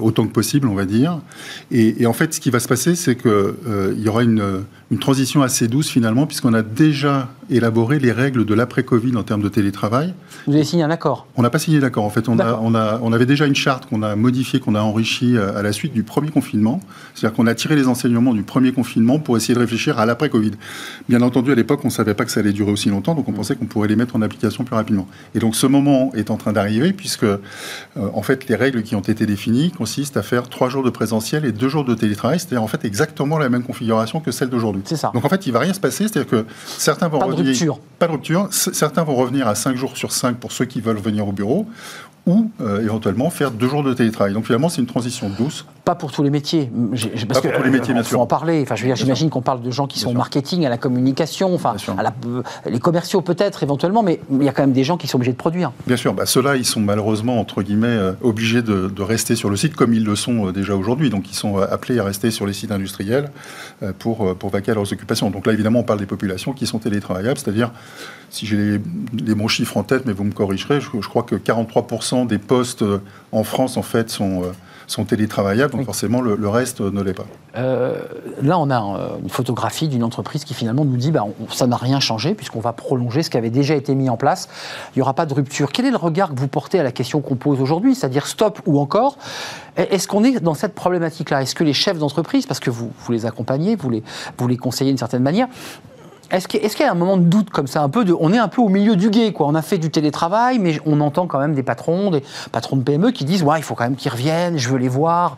[SPEAKER 4] autant que possible, on va dire. Et, en fait, ce qui va se passer, c'est qu'il y aura une, une transition assez douce finalement, puisqu'on a déjà élaboré les règles de l'après-Covid en termes de télétravail.
[SPEAKER 1] Vous avez signé un accord
[SPEAKER 4] On n'a pas signé d'accord. En fait, on, a, on, a, on avait déjà une charte qu'on a modifiée, qu'on a enrichie euh, à la suite du premier confinement. C'est-à-dire qu'on a tiré les enseignements du premier confinement pour essayer de réfléchir à l'après-Covid. Bien entendu, à l'époque, on ne savait pas que ça allait durer aussi longtemps, donc on pensait qu'on pourrait les mettre en application plus rapidement. Et donc ce moment est en train d'arriver, puisque euh, en fait, les règles qui ont été définies consistent à faire trois jours de présentiel et deux jours de télétravail, c'est-à-dire en fait exactement la même configuration que celle d'aujourd'hui.
[SPEAKER 1] C'est ça.
[SPEAKER 4] Donc en fait, il va rien se passer, c'est-à-dire que certains vont
[SPEAKER 1] pas revenir, de rupture.
[SPEAKER 4] Pas de rupture. Certains vont revenir à 5 jours sur 5 pour ceux qui veulent venir au bureau ou euh, éventuellement faire deux jours de télétravail. Donc finalement, c'est une transition douce.
[SPEAKER 1] Pas pour tous les métiers.
[SPEAKER 4] Parce pas pour tous les métiers, bien sûr.
[SPEAKER 1] faut en parler. Enfin, je veux dire, j'imagine qu'on parle de gens qui sont au marketing, à la communication, enfin, à la, euh, les commerciaux peut-être éventuellement, mais il y a quand même des gens qui sont obligés de produire.
[SPEAKER 4] Bien sûr. Bah, Ceux-là, ils sont malheureusement entre guillemets euh, obligés de, rester sur le site comme ils le sont déjà aujourd'hui. Donc, ils sont appelés à rester sur les sites industriels pour pour vaquer à leurs occupations. Donc là, évidemment, on parle des populations qui sont télétravaillables, c'est-à-dire, si j'ai les, les, bons chiffres en tête, mais vous me corrigerez, je, je crois que 43% des postes euh, en France, en fait, sont euh, sont télétravaillables, donc forcément le, reste ne l'est pas.
[SPEAKER 1] Euh, là, on a une photographie d'une entreprise qui finalement nous dit bah, ça n'a rien changé puisqu'on va prolonger ce qui avait déjà été mis en place. Il n'y aura pas de rupture. Quel est le regard que vous portez à la question qu'on pose aujourd'hui, c'est-à-dire stop ou encore? Est-ce qu'on est dans cette problématique-là? Est-ce que les chefs d'entreprise, parce que vous, vous les accompagnez, vous les, vous les conseillez d'une certaine manière, est-ce qu'il y a un moment de doute comme ça, un peu de, on est un peu au milieu du guet, quoi. On a fait du télétravail, mais on entend quand même des patrons, des patrons de PME qui disent, ouais, il faut quand même qu'ils reviennent, je veux les voir.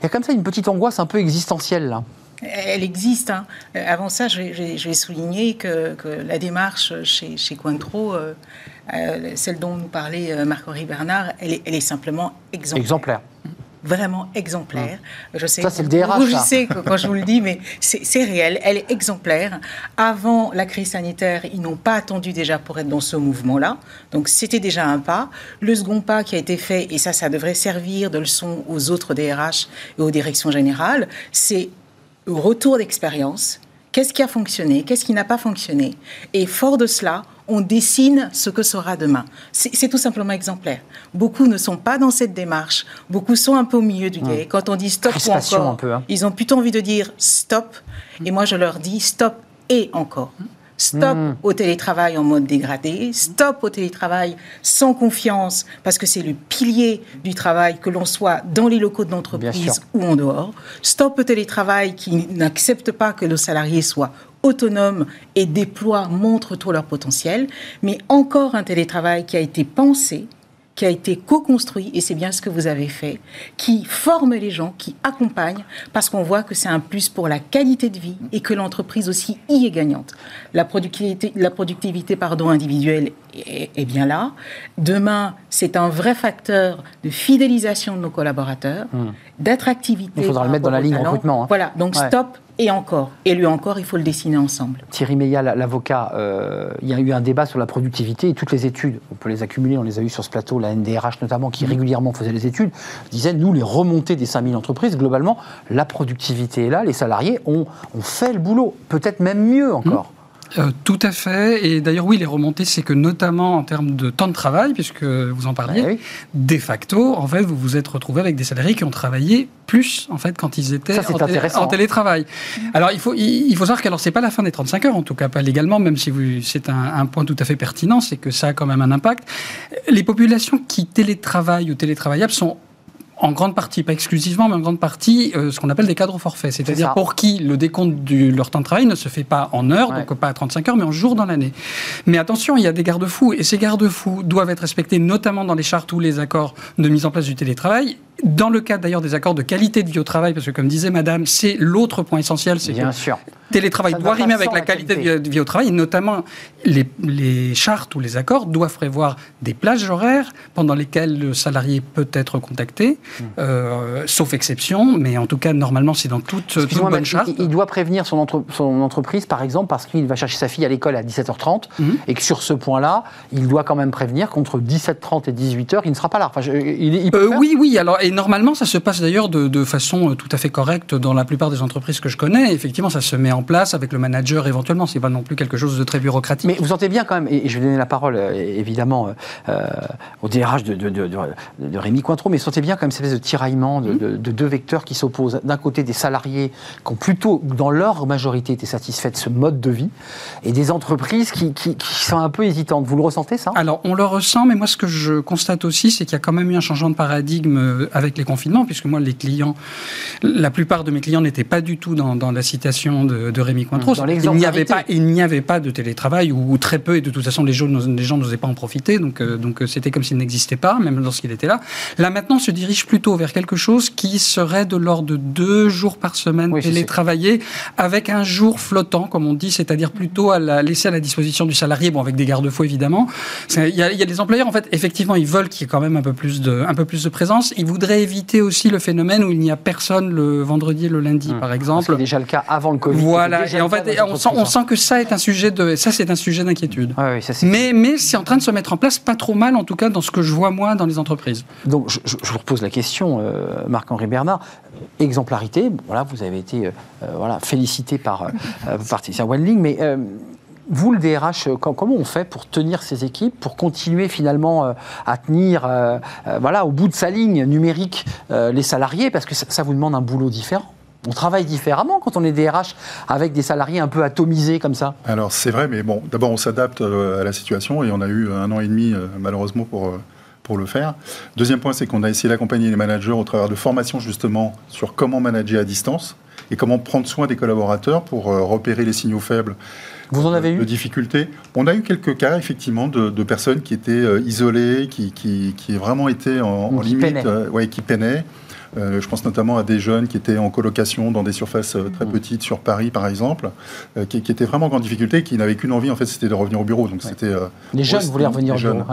[SPEAKER 1] Il y a comme ça une petite angoisse un peu existentielle là.
[SPEAKER 5] Elle existe. Hein. Euh, avant ça, je vais, souligner que, la démarche chez, chez Cointreau, euh, euh, celle dont nous parlait Marc-Henri Bernard, elle est, simplement exemplaire.
[SPEAKER 1] Exemplaire.
[SPEAKER 5] Vraiment exemplaire.
[SPEAKER 1] Je sais, ça, c'est le DRH.
[SPEAKER 5] Je sais que quand je vous le dis, mais c'est réel. Elle est exemplaire. Avant la crise sanitaire, ils n'ont pas attendu déjà pour être dans ce mouvement-là. Donc, c'était déjà un pas. Le second pas qui a été fait, et ça, ça devrait servir de leçon aux autres DRH et aux directions générales, c'est retour d'expérience. Qu'est-ce qui a fonctionné? Qu'est-ce qui n'a pas fonctionné? Et fort de cela, on dessine ce que sera demain. C'est tout simplement exemplaire. Beaucoup ne sont pas dans cette démarche. Beaucoup sont un peu au milieu du guet. Quand on dit stop ou encore, hein. ils ont plutôt envie de dire stop. Et moi, je leur dis stop et encore. Stop hmm. au télétravail en mode dégradé, stop au télétravail sans confiance, parce que c'est le pilier du travail, que l'on soit dans les locaux de l'entreprise ou en dehors. Stop au télétravail qui n'accepte pas que nos salariés soient autonomes et déploient, montrent tout leur potentiel, mais encore un télétravail qui a été pensé qui a été co-construit, et c'est bien ce que vous avez fait, qui forme les gens, qui accompagne, parce qu'on voit que c'est un plus pour la qualité de vie et que l'entreprise aussi y est gagnante. La productivité, la productivité pardon, individuelle est, bien là. Demain, c'est un vrai facteur de fidélisation de nos collaborateurs, hmm. d'attractivité.
[SPEAKER 1] Il faudra le mettre dans la ligne recrutement.
[SPEAKER 5] Hein. Voilà, donc stop et encore. Et lui encore, il faut le dessiner ensemble.
[SPEAKER 1] Thierry Meillat, l'avocat, euh, il y a eu un débat sur la productivité et toutes les études, on peut les accumuler, on les a eues sur ce plateau, la NDRH notamment, qui mm. régulièrement faisait les études, disait, nous, les remontées des 5000 entreprises, globalement, la productivité est là, les salariés ont, ont fait le boulot, peut-être même mieux encore.
[SPEAKER 6] Euh, tout à fait. Et d'ailleurs, oui, les remontées, c'est que notamment en termes de temps de travail, puisque vous en parliez, de facto, en fait, vous vous êtes retrouvé avec des salariés qui ont travaillé plus, en fait, quand ils étaient en, télétravail. Alors, il faut, il, faut savoir que alors c'est pas la fin des 35 heures, en tout cas pas légalement, même si c'est un, un, point tout à fait pertinent, c'est que ça a quand même un impact. Les populations qui télétravaillent ou télétravaillables sont en grande partie, pas exclusivement, mais en grande partie, euh, ce qu'on appelle des cadres au forfait. C'est-à-dire pour qui le décompte de leur temps de travail ne se fait pas en heures, donc pas à 35 heures, mais en jours dans l'année. Mais attention, il y a des garde-fous, et ces garde-fous doivent être respectés, notamment dans les chartes ou les accords de mise en place du télétravail, dans le cadre d'ailleurs des accords de qualité de vie au travail, parce que comme disait Madame, c'est l'autre point essentiel, c'est
[SPEAKER 1] que sûr.
[SPEAKER 6] Télétravail doit rimer avec la qualité de vie au travail, et notamment les, les, chartes ou les accords doivent prévoir des plages horaires pendant lesquelles le salarié peut être contacté, hmm. euh, sauf exception, mais en tout cas normalement c'est dans toute, toute bonne charte.
[SPEAKER 1] Il, doit prévenir son, son, entreprise, par exemple, parce qu'il va chercher sa fille à l'école à 17h30, hmm. et que sur ce point-là, il doit quand même prévenir qu'entre 17h30 et 18h, il ne sera pas là. Enfin,
[SPEAKER 6] il, euh, oui, oui, alors et normalement, ça se passe d'ailleurs de, façon tout à fait correcte dans la plupart des entreprises que je connais. Effectivement, ça se met en place avec le manager éventuellement. C'est pas non plus quelque chose de très bureaucratique.
[SPEAKER 1] Mais vous sentez bien quand même, et je vais donner la parole euh, évidemment euh, au DRH de, de, Rémi Cointreau, mais vous sentez bien quand même cette espèce de tiraillement mmh. de, deux vecteurs qui s'opposent. D'un côté, des salariés qui ont plutôt, dans leur majorité, été satisfaits de ce mode de vie, et des entreprises qui, qui sont un peu hésitantes. Vous le ressentez ça?
[SPEAKER 6] Alors, on le ressent, mais moi, ce que je constate aussi, c'est qu'il y a quand même eu un changement de paradigme avec les confinements, puisque moi, les clients, la plupart de mes clients n'étaient pas du tout dans, la citation de, Rémi Cointreau. Il n'y avait pas, il n'y avait pas de télétravail ou, très peu, et de toute façon, les gens, les gens n'osaient pas en profiter, donc euh, donc euh, c'était comme s'il n'existait pas, même lorsqu'il était là. Là maintenant, on se dirige plutôt vers quelque chose qui serait de l'ordre de deux jours par semaine oui, télétravaillé, avec un jour flottant, comme on dit, c'est-à-dire plutôt à la, laisser à la disposition du salarié, bon avec des garde-fous évidemment. Il y, a, il y a des employeurs en fait, effectivement, ils veulent qu'il y ait quand même un peu plus de, un peu plus de présence. Ils voudraient éviter aussi le phénomène où il n'y a personne le vendredi et le lundi, hum. par exemple.
[SPEAKER 1] C'est déjà le cas avant le Covid.
[SPEAKER 6] Voilà, et en fait, on sent, on sent, que ça est un sujet de, ça c'est un sujet d'inquiétude. mais mais c'est en train de se mettre en place, pas trop mal en tout cas dans ce que je vois moi dans les entreprises.
[SPEAKER 1] Donc je, vous repose la question, euh, Marc-Henri Bernard. Exemplarité, voilà, vous avez été euh, euh, voilà, félicité par, par One Wenling, mais vous, le DRH, euh, comment on fait pour tenir ces équipes, pour continuer finalement euh, à tenir euh, voilà, au bout de sa ligne numérique les salariés? Parce que ça, vous demande un boulot différent. On travaille différemment quand on est DRH avec des salariés un peu atomisés comme ça.
[SPEAKER 4] Alors c'est vrai, mais bon, d'abord on s'adapte à la situation et on a eu un an et demi malheureusement pour, pour le faire. Deuxième point, c'est qu'on a essayé d'accompagner les managers au travers de formations justement sur comment manager à distance et comment prendre soin des collaborateurs pour repérer les signaux faibles
[SPEAKER 1] vous en avez eu?
[SPEAKER 4] De difficultés. On a eu quelques cas, effectivement, de, personnes qui étaient euh, isolées, qui, qui, qui, vraiment étaient en, limite,
[SPEAKER 1] peinaient.
[SPEAKER 4] Euh, ouais, qui peinaient. Je pense notamment à des jeunes qui étaient en colocation dans des surfaces très mmh. petites sur Paris, par exemple, qui, étaient vraiment en difficulté, qui n'avaient qu'une envie, en fait, c'était de revenir au bureau. Donc c'était
[SPEAKER 1] les jeunes voulaient revenir au bureau.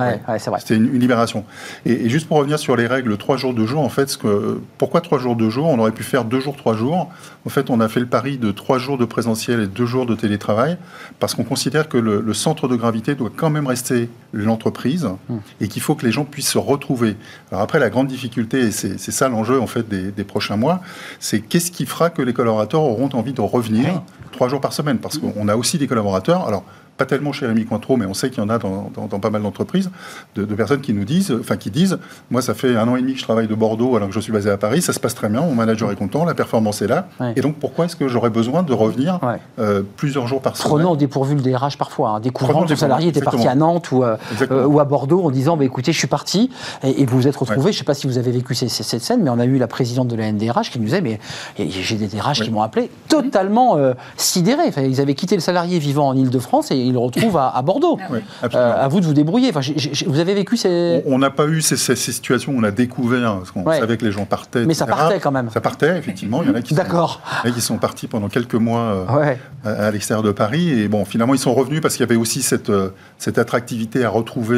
[SPEAKER 4] C'était une, libération. Et, juste pour revenir sur les règles, trois jours de jour, en fait, ce que, pourquoi trois jours de jour? On aurait pu faire deux jours, trois jours. En fait, on a fait le pari de trois jours de présentiel et deux jours de télétravail, parce qu'on considère que le, centre de gravité doit quand même rester l'entreprise mmh. et qu'il faut que les gens puissent se retrouver. Alors après, la grande difficulté, et c'est ça l'enjeu en fait des, prochains mois, c'est qu'est-ce qui fera que les collaborateurs auront envie de revenir trois jours par semaine, parce qu'on a aussi des collaborateurs. Alors pas tellement chez Rémi Cointreau, mais on sait qu'il y en a dans, pas mal d'entreprises, de, personnes qui nous disent, enfin qui disent, moi ça fait un an et demi que je travaille de Bordeaux alors que je suis basé à Paris, ça se passe très bien, mon manager est content, la performance est là, et donc pourquoi est-ce que j'aurais besoin de revenir euh, plusieurs jours par semaine
[SPEAKER 1] Prenons au dépourvu le DRH parfois, hein. découvrant que le salarié était parti à Nantes ou, euh, euh, ou à Bordeaux en disant, bah, écoutez, je suis parti, et, vous vous êtes retrouvé, je ne sais pas si vous avez vécu cette, scène, mais on a eu la présidente de la NDRH qui nous disait, mais j'ai des DRH qui m'ont appelé totalement sidérés, ils avaient quitté le salarié vivant en Ile-de-France et ils le retrouvent à Bordeaux. Ah euh, à vous de vous débrouiller. Enfin, vous avez vécu ces...
[SPEAKER 4] On n'a pas eu ces, situations on a découvert, parce qu'on savait que les gens partaient.
[SPEAKER 1] Mais ça partait quand même.
[SPEAKER 4] Ça partait, effectivement. Il y en a qui, D'accord. Sont, qui sont partis pendant quelques mois euh, à, l'extérieur de Paris. Et bon, finalement, ils sont revenus parce qu'il y avait aussi cette, euh, cette attractivité à retrouver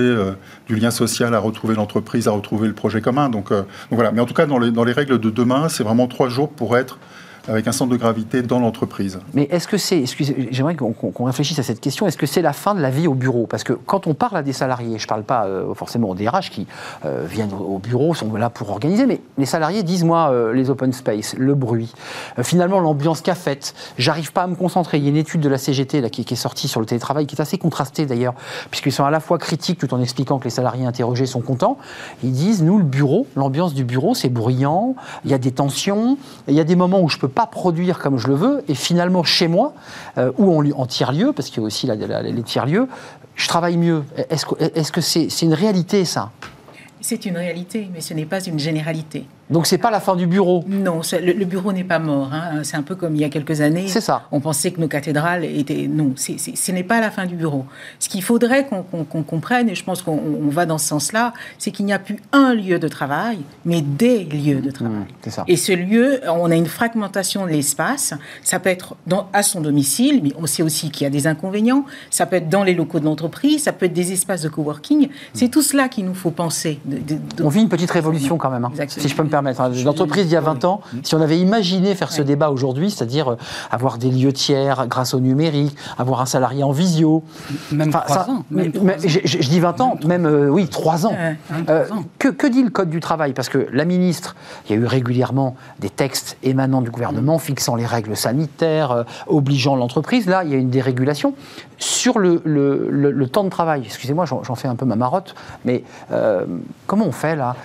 [SPEAKER 4] du lien social, à retrouver l'entreprise, à retrouver le projet commun. Donc, donc, voilà. Mais en tout cas, dans les, dans les règles de demain, c'est vraiment trois jours pour être avec un centre de gravité dans l'entreprise.
[SPEAKER 1] Mais est-ce que c'est, j'aimerais qu'on réfléchisse à cette question, est-ce que c'est la fin de la vie au bureau? Parce que quand on parle à des salariés, je ne parle pas euh, forcément aux DRH qui euh, viennent au bureau, sont là pour organiser, mais les salariés disent, moi, euh, les open space, le bruit, finalement l'ambiance qu'a faite, j'arrive pas à me concentrer. Il y a une étude de la CGT qui, qui, est sortie sur le télétravail, qui est assez contrastée d'ailleurs, puisqu'ils sont à la fois critiques tout en expliquant que les salariés interrogés sont contents. Ils disent, nous, le bureau, l'ambiance du bureau, c'est bruyant, il y a des tensions, il y a des moments où je peux pas produire comme je le veux, et finalement chez moi, euh, ou en, en tiers-lieu, parce qu'il y a aussi les tiers-lieux, je travaille mieux. Est-ce que c'est une réalité ça?
[SPEAKER 5] C'est une réalité, mais ce n'est pas une généralité.
[SPEAKER 1] Donc c'est pas la fin du bureau.
[SPEAKER 5] Non, le, bureau n'est pas mort. Hein. C'est un peu comme il y a quelques années.
[SPEAKER 1] C'est ça.
[SPEAKER 5] On pensait que nos cathédrales étaient. Non, ce n'est pas la fin du bureau. Ce qu'il faudrait qu'on comprenne, et je pense qu'on va dans ce sens-là, c'est qu'il n'y a plus un lieu de travail, mais des lieux de travail. Mmh, ça. Et ce lieu, on a une fragmentation de l'espace. Ça peut être dans, à son domicile, mais on sait aussi qu'il y a des inconvénients. Ça peut être dans les locaux de l'entreprise, ça peut être des espaces de coworking. C'est tout cela qu'il nous faut penser.
[SPEAKER 1] On vit une petite révolution quand même, hein, si je peux me permettre L'entreprise, il y a 20 ans, si on avait imaginé faire ce débat aujourd'hui, c'est-à-dire euh, avoir des lieux tiers grâce au numérique, avoir un salarié en visio.
[SPEAKER 6] Même 3 ans.
[SPEAKER 1] je, dis 20 ans, même, euh, oui, 3 ans. Euh, que, que, dit le Code du travail? Parce que la ministre, il y a eu régulièrement des textes émanant du gouvernement fixant les règles sanitaires, obligeant l'entreprise. Là, il y a une dérégulation. Sur le, temps de travail, excusez-moi, j'en fais un peu ma marotte, mais comment on fait là?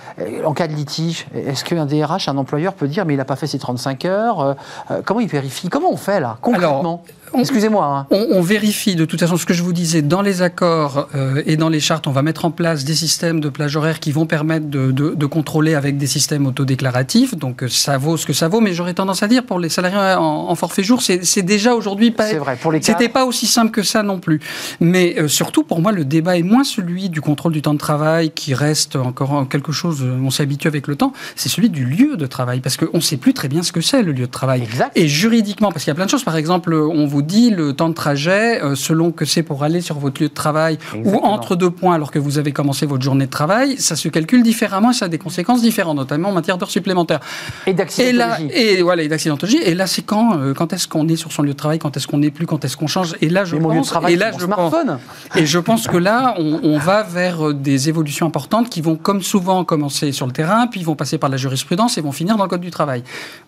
[SPEAKER 1] En cas de litige, est-ce qu'un DRH, un employeur peut dire mais il n'a pas fait ses 35 heures? Euh, euh, Comment il vérifie? Comment on fait là concrètement? Excusez-moi.
[SPEAKER 6] Hein. On, vérifie de toute façon ce que je vous disais dans les accords euh, et dans les chartes. On va mettre en place des systèmes de plage horaire qui vont permettre de, contrôler avec des systèmes autodéclaratifs. Donc ça vaut ce que ça vaut. Mais j'aurais tendance à dire pour les salariés en, forfait jour, c'est déjà aujourd'hui pas.
[SPEAKER 1] C'est vrai. Pour les
[SPEAKER 6] C'était pas aussi simple que ça non plus. Mais surtout pour moi, le débat est moins celui du contrôle du temps de travail qui reste encore quelque chose. On s'est habitué avec le temps. C'est celui du lieu de travail parce qu'on ne sait plus très bien ce que c'est le lieu de travail.
[SPEAKER 1] Exact.
[SPEAKER 6] Et juridiquement, parce qu'il y a plein de choses. Par exemple, on vous dit le temps de trajet euh, selon que c'est pour aller sur votre lieu de travail ou entre deux points alors que vous avez commencé votre journée de travail. Ça se calcule différemment et ça a des conséquences différentes, notamment en matière d'heures supplémentaires.
[SPEAKER 1] Et d'accidentologie.
[SPEAKER 6] Et, voilà, et d'accidentologie. Et là, c'est quand, euh, quand est-ce qu'on est sur son lieu de travail, quand est-ce qu'on n'est plus, quand est-ce qu'on change. Et là, je
[SPEAKER 1] pense, travail,
[SPEAKER 6] et là, je
[SPEAKER 1] smartphone.
[SPEAKER 6] et je pense que là, on, va vers euh, des évolutions importantes qui vont, comme souvent, commencer sur le terrain, puis vont passer par la jurisprudence et vont finir dans le code du travail.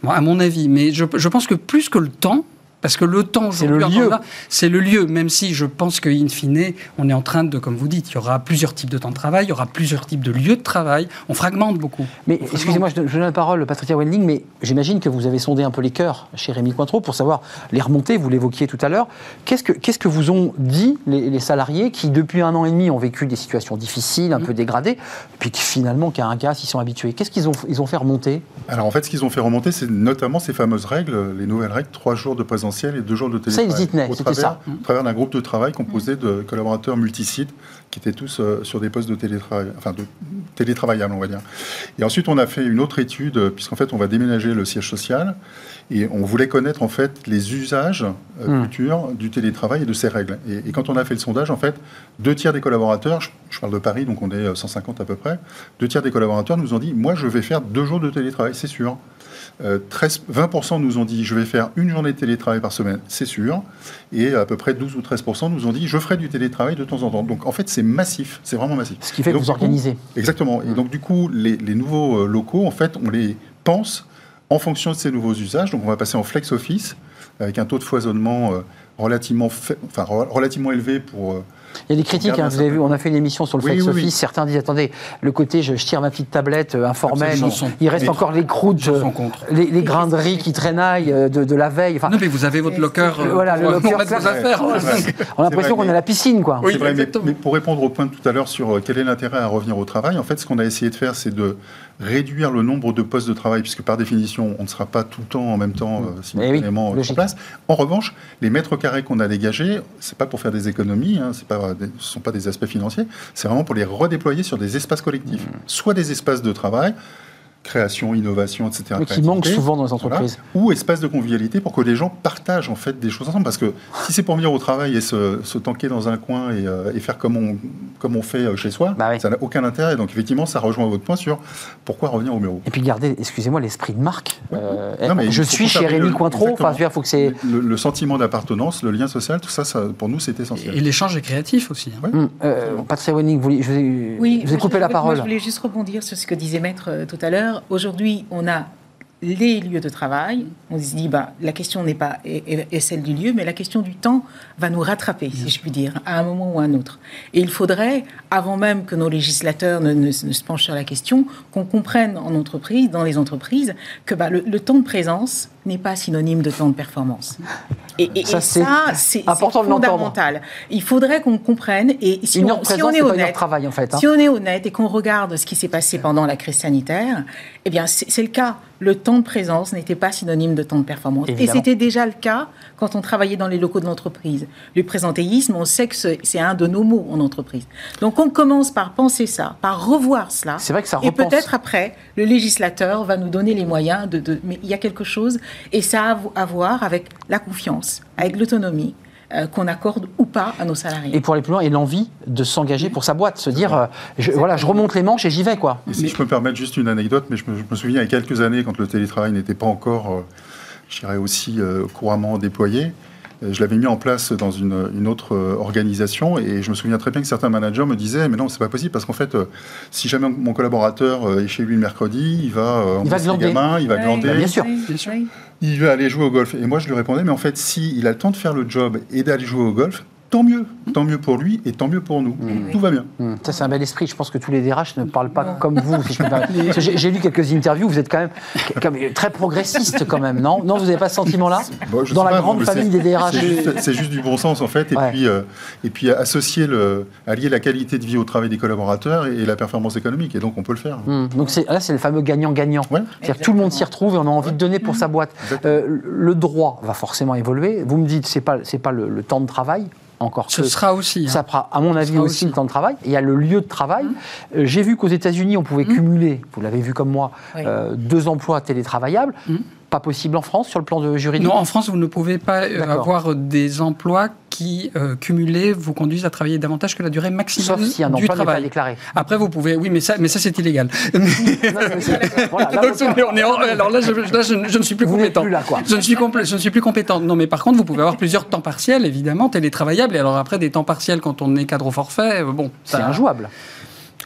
[SPEAKER 6] à mon avis. Mais je, je pense que plus que le temps, parce que le temps,
[SPEAKER 1] c'est le lieu.
[SPEAKER 6] C'est le lieu, même si je pense qu'in fine, on est en train de, comme vous dites, il y aura plusieurs types de temps de travail, il y aura plusieurs types de lieux de travail. On fragmente beaucoup.
[SPEAKER 1] Mais excusez-moi, je, donne la parole à Patricia Wendling, mais j'imagine que vous avez sondé un peu les cœurs chez Rémi Cointreau pour savoir les remontées, vous l'évoquiez tout à l'heure. Qu'est-ce que, qu'est-ce que vous ont dit les, salariés qui, depuis un an et demi, ont vécu des situations difficiles, un mmh. peu dégradées, puis qui finalement, qu'à un cas, s'y sont habitués? Qu'est-ce qu'ils ont, ils ont fait remonter?
[SPEAKER 4] Alors en fait, ce qu'ils ont fait remonter, c'est notamment ces fameuses règles, les nouvelles règles, trois jours de présence présentiel et deux jours de télétravail.
[SPEAKER 1] Ça, ils y tenaient, c'était ça.
[SPEAKER 4] Au travers d'un groupe de travail composé de collaborateurs multisites qui étaient tous euh, sur des postes de télétravail, enfin de télétravaillables, on va dire. Et ensuite, on a fait une autre étude, euh, puisqu'en fait, on va déménager le siège social, et on voulait connaître en fait les usages euh, futurs du télétravail et de ses règles. Et, quand on a fait le sondage, en fait, deux tiers des collaborateurs, je, je, parle de Paris, donc on est 150 à peu près, deux tiers des collaborateurs nous ont dit, moi, je vais faire deux jours de télétravail, c'est sûr. 13, euh, 20% nous ont dit je vais faire une journée de télétravail par semaine, c'est sûr. Et à peu près 12 ou 13% nous ont dit je ferai du télétravail de temps en temps. Donc en fait, c'est massif, c'est vraiment massif.
[SPEAKER 1] Ce qui fait que vous organisez.
[SPEAKER 4] exactement. Et donc du coup, les, les, nouveaux euh, locaux, en fait, on les pense en fonction de ces nouveaux usages. Donc on va passer en flex office avec un taux de foisonnement euh, relativement, enfin, relativement élevé pour
[SPEAKER 1] il y a des critiques, hein, vous avez vu, on a fait une émission sur le flex office. Certains disent attendez, le côté je, tire ma petite tablette euh, informelle, il, reste encore les croûtes, euh, les, les grains de riz qui traînaillent euh, de, la veille.
[SPEAKER 6] Enfin, non, mais vous avez votre locker.
[SPEAKER 1] voilà, le locker. Vos affaires. On a l'impression qu'on est à la piscine, quoi.
[SPEAKER 4] Oui, vrai, mais, pour répondre au point de tout à l'heure sur quel est l'intérêt à revenir au travail, en fait, ce qu'on a essayé de faire, c'est de réduire le nombre de postes de travail, puisque par définition, on ne sera pas tout le temps en même temps euh, simultanément en place. En revanche, les mètres carrés qu'on a dégagés, c'est pas pour faire des économies, hein, ce ne sont pas des aspects financiers, c'est vraiment pour les redéployer sur des espaces collectifs, mmh. soit des espaces de travail, création, innovation, etc.
[SPEAKER 1] Mais qui manque souvent dans les entreprises.
[SPEAKER 4] Ou espace de convivialité pour que les gens partagent en fait des choses ensemble. Parce que si c'est pour venir au travail et se, se tanker dans un coin et, euh, et, faire comme on, comme on fait euh, chez soi, bah ça n'a aucun intérêt. Donc effectivement, ça rejoint votre point sur pourquoi revenir au bureau.
[SPEAKER 1] Et puis garder, excusez-moi, l'esprit de marque. Euh, je suis chez Rémi Cointreau. Enfin, faut que c'est
[SPEAKER 4] le, sentiment d'appartenance, le lien social, tout ça, ça pour nous, c'est essentiel.
[SPEAKER 6] Et, l'échange est créatif aussi. Hein.
[SPEAKER 1] Hum, Patrick Wenning, vous, je vous ai coupé la parole.
[SPEAKER 5] je voulais juste rebondir sur ce que disait Maître tout à l'heure. Aujourd'hui, on a les lieux de travail. On se dit, bah, la question n'est pas est, celle du lieu, mais la question du temps va nous rattraper, si je puis dire, à un moment ou à un autre. Et il faudrait, avant même que nos législateurs ne, se penchent sur la question, qu'on comprenne en entreprise, dans les entreprises, que bah, le, temps de présence n'est pas synonyme de temps de performance. Et, ça, c'est fondamental. Il faudrait qu'on comprenne, et si, on, si on, est honnête,
[SPEAKER 1] travail, en fait, hein.
[SPEAKER 5] si on est honnête et qu'on regarde ce qui s'est passé pendant la crise sanitaire, eh bien, c'est le cas le temps de présence n'était pas synonyme de temps de performance. Et c'était déjà le cas quand on travaillait dans les locaux de l'entreprise. Le présentéisme, on sait que c'est un de nos mots en entreprise. Donc on commence par penser ça, par revoir cela.
[SPEAKER 1] C'est vrai que ça
[SPEAKER 5] Et peut-être après, le législateur va nous donner les moyens de, Mais il y a quelque chose, et ça a à voir avec la confiance, avec l'autonomie, euh, qu'on accorde ou pas à nos salariés.
[SPEAKER 1] Et pour aller plus loin, et l'envie de s'engager pour sa boîte, se dire, euh, je, voilà, je remonte les manches et j'y vais. Quoi.
[SPEAKER 4] si je peux me permettre juste une anecdote, mais je me, souviens il y a quelques années, quand le télétravail n'était pas encore, euh, je dirais aussi, couramment déployé, je l'avais mis en place dans une, une, autre organisation et je me souviens très bien que certains managers me disaient mais non c'est pas possible parce qu'en fait si jamais mon collaborateur est chez lui le mercredi il va
[SPEAKER 1] il va glander.
[SPEAKER 4] Gamins, il va glander
[SPEAKER 1] bien sûr, bien sûr
[SPEAKER 4] il veut aller jouer au golf. Et moi, je lui répondais, mais en fait, s'il il a le temps de faire le job et d'aller jouer au golf, tant mieux. Tant mieux pour lui et tant mieux pour nous. Mmh. Tout va bien.
[SPEAKER 1] Mmh. Ça, c'est un bel esprit. Je pense que tous les DRH ne parlent pas comme vous. [LAUGHS] J'ai lu quelques interviews. Vous êtes quand même, très progressiste, quand même, non? Non, vous n'avez pas ce sentiment-là? Dans la grande famille des DRH
[SPEAKER 4] C'est juste, du bon sens, en fait. Et, puis, euh, et puis, associer le, allier la qualité de vie au travail des collaborateurs et, la performance économique. Et donc, on peut le faire.
[SPEAKER 1] Mmh. Donc, là, c'est le fameux gagnant-gagnant. C'est-à-dire tout le monde s'y retrouve et on a envie de donner pour sa boîte. Euh, le droit va forcément évoluer. Vous me dites, ce n'est pas, pas le temps de travail encore.
[SPEAKER 6] Ce sera aussi.
[SPEAKER 1] Hein. Ça fera, à mon avis, aussi, le temps de travail. Il y a le lieu de travail. Mmh. Euh, j'ai vu qu'aux États-Unis, on pouvait mmh. cumuler, vous l'avez vu comme moi, euh, deux emplois télétravaillables. Mmh pas possible en France sur le plan de juridique
[SPEAKER 6] Non, en France, vous ne pouvez pas euh, avoir des emplois qui, euh, cumulés, vous conduisent à travailler davantage que la durée maximum
[SPEAKER 1] Sauf si un emploi n'est pas déclaré.
[SPEAKER 6] Après, vous pouvez... Oui, mais ça, mais ça c'est illégal. alors là, je, je, ne suis plus compétent. Je, ne suis je ne suis plus compétent. Non, mais par contre, vous pouvez avoir plusieurs temps partiels, évidemment, télétravaillables. Et alors après, des temps partiels, quand on est cadre au forfait, euh, bon...
[SPEAKER 1] C'est injouable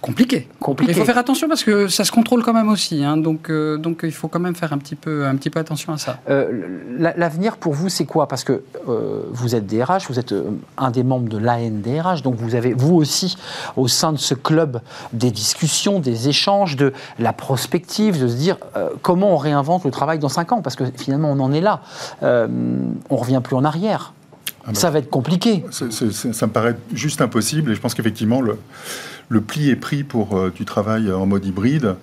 [SPEAKER 6] compliqué. compliqué. Il faut faire attention parce que ça se contrôle quand même aussi. Hein. donc, euh, donc il faut quand même faire un petit peu, un petit peu attention à ça.
[SPEAKER 1] Euh, l'avenir pour vous, c'est quoi? Parce que euh, vous êtes DRH, vous êtes un des membres de l'ANDRH, donc vous avez vous aussi au sein de ce club des discussions, des échanges, de la prospective, de se dire comment on réinvente le travail dans 5 ans? Parce que finalement, on en est là. on revient plus en arrière. Ah bah. ça va être compliqué.
[SPEAKER 4] ça me paraît juste impossible et je pense qu'effectivement, le, le pli est pris pour euh, du travail en mode hybride.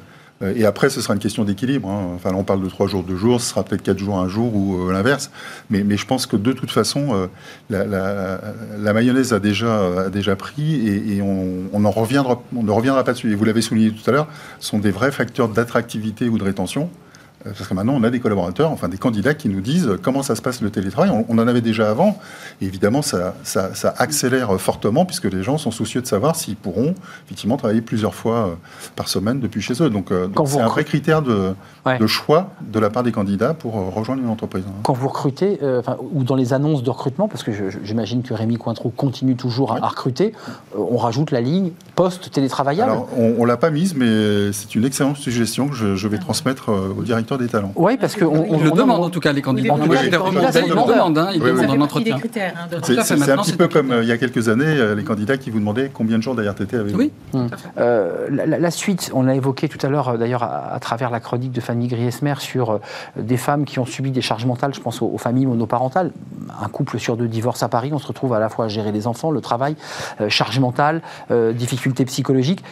[SPEAKER 4] Euh, et après, ce sera une question d'équilibre. Hein. Enfin, on parle de trois jours, deux jours, ce sera peut-être quatre jours, un jour ou l'inverse. Mais, je pense que de toute façon, la, mayonnaise a déjà, pris et, on ne reviendra pas dessus. Et vous l'avez souligné tout à l'heure, sont des vrais facteurs d'attractivité ou de rétention. Euh, parce que maintenant, on a des collaborateurs, enfin des candidats qui nous disent comment ça se passe le télétravail. On, en avait déjà avant. Et évidemment, ça, ça, accélère fortement puisque les gens sont soucieux de savoir s'ils pourront effectivement travailler plusieurs fois euh, par semaine depuis chez eux. Donc, euh, c'est un vrai critère de, de, choix de la part des candidats pour rejoindre une entreprise. Hein.
[SPEAKER 1] Quand vous recrutez, ou dans les annonces de recrutement, parce que j'imagine que Rémi Cointreau continue toujours à, recruter, on rajoute la ligne post-télétravaillable Alors,
[SPEAKER 4] on ne l'a pas mise, mais c'est une excellente suggestion que je, je vais transmettre au directeur des talents.
[SPEAKER 1] Oui, parce qu'on
[SPEAKER 6] on, le demande en tout cas, les candidats.
[SPEAKER 1] En tout cas,
[SPEAKER 6] ils le demandent, hein, ils demandent un entretien.
[SPEAKER 4] C'est un petit peu comme euh, il y a quelques années, euh, les candidats qui vous demandaient combien de jours d'IRTT avez-vous
[SPEAKER 6] Oui.
[SPEAKER 1] Euh, la, suite, on l'a évoqué tout à l'heure, d'ailleurs, à, travers la chronique de Fanny Griesmer sur des femmes qui ont subi des charges mentales, je pense aux, familles monoparentales. Un couple sur deux divorce à Paris, on se retrouve à la fois à gérer les enfants, le travail, charge mentale, difficultés psychologiques.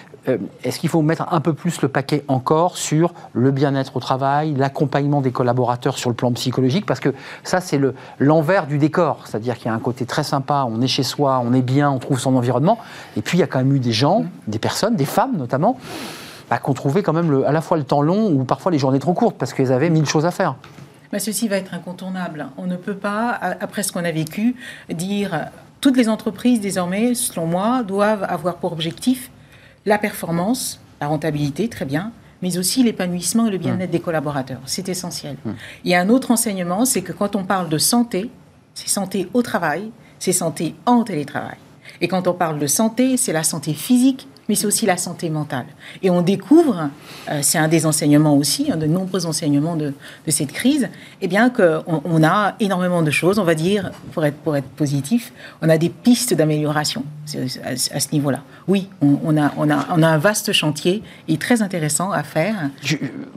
[SPEAKER 1] Est-ce qu'il faut mettre un peu plus le paquet encore sur le bien-être au travail, l'accompagnement des collaborateurs sur le plan psychologique, parce que ça, c'est l'envers du décor. C'est-à-dire qu'il y a un côté très sympa, on est chez soi, on est bien, on trouve son environnement. Et puis, il y a quand même eu des gens, des personnes, des femmes notamment, bah, qui ont trouvé quand même le, à la fois le temps long ou parfois les journées trop courtes, parce qu'elles avaient mille choses à faire.
[SPEAKER 5] Mais ceci va être incontournable. On ne peut pas, après ce qu'on a vécu, dire toutes les entreprises désormais, selon moi, doivent avoir pour objectif la performance, la rentabilité, très bien, mais aussi l'épanouissement et le bien-être mmh. des collaborateurs. C'est essentiel. Mmh. Il y a un autre enseignement, c'est que quand on parle de santé, c'est santé au travail, c'est santé en télétravail. Et quand on parle de santé, c'est la santé physique, mais c'est aussi la santé mentale. Et on découvre, euh, c'est un des enseignements aussi, un de nombreux enseignements de, de cette crise, eh bien qu'on on a énormément de choses, on va dire, pour être, pour être positif, on a des pistes d'amélioration à, ce niveau-là. Oui, on, a, on, a, on a un vaste chantier et très intéressant à faire.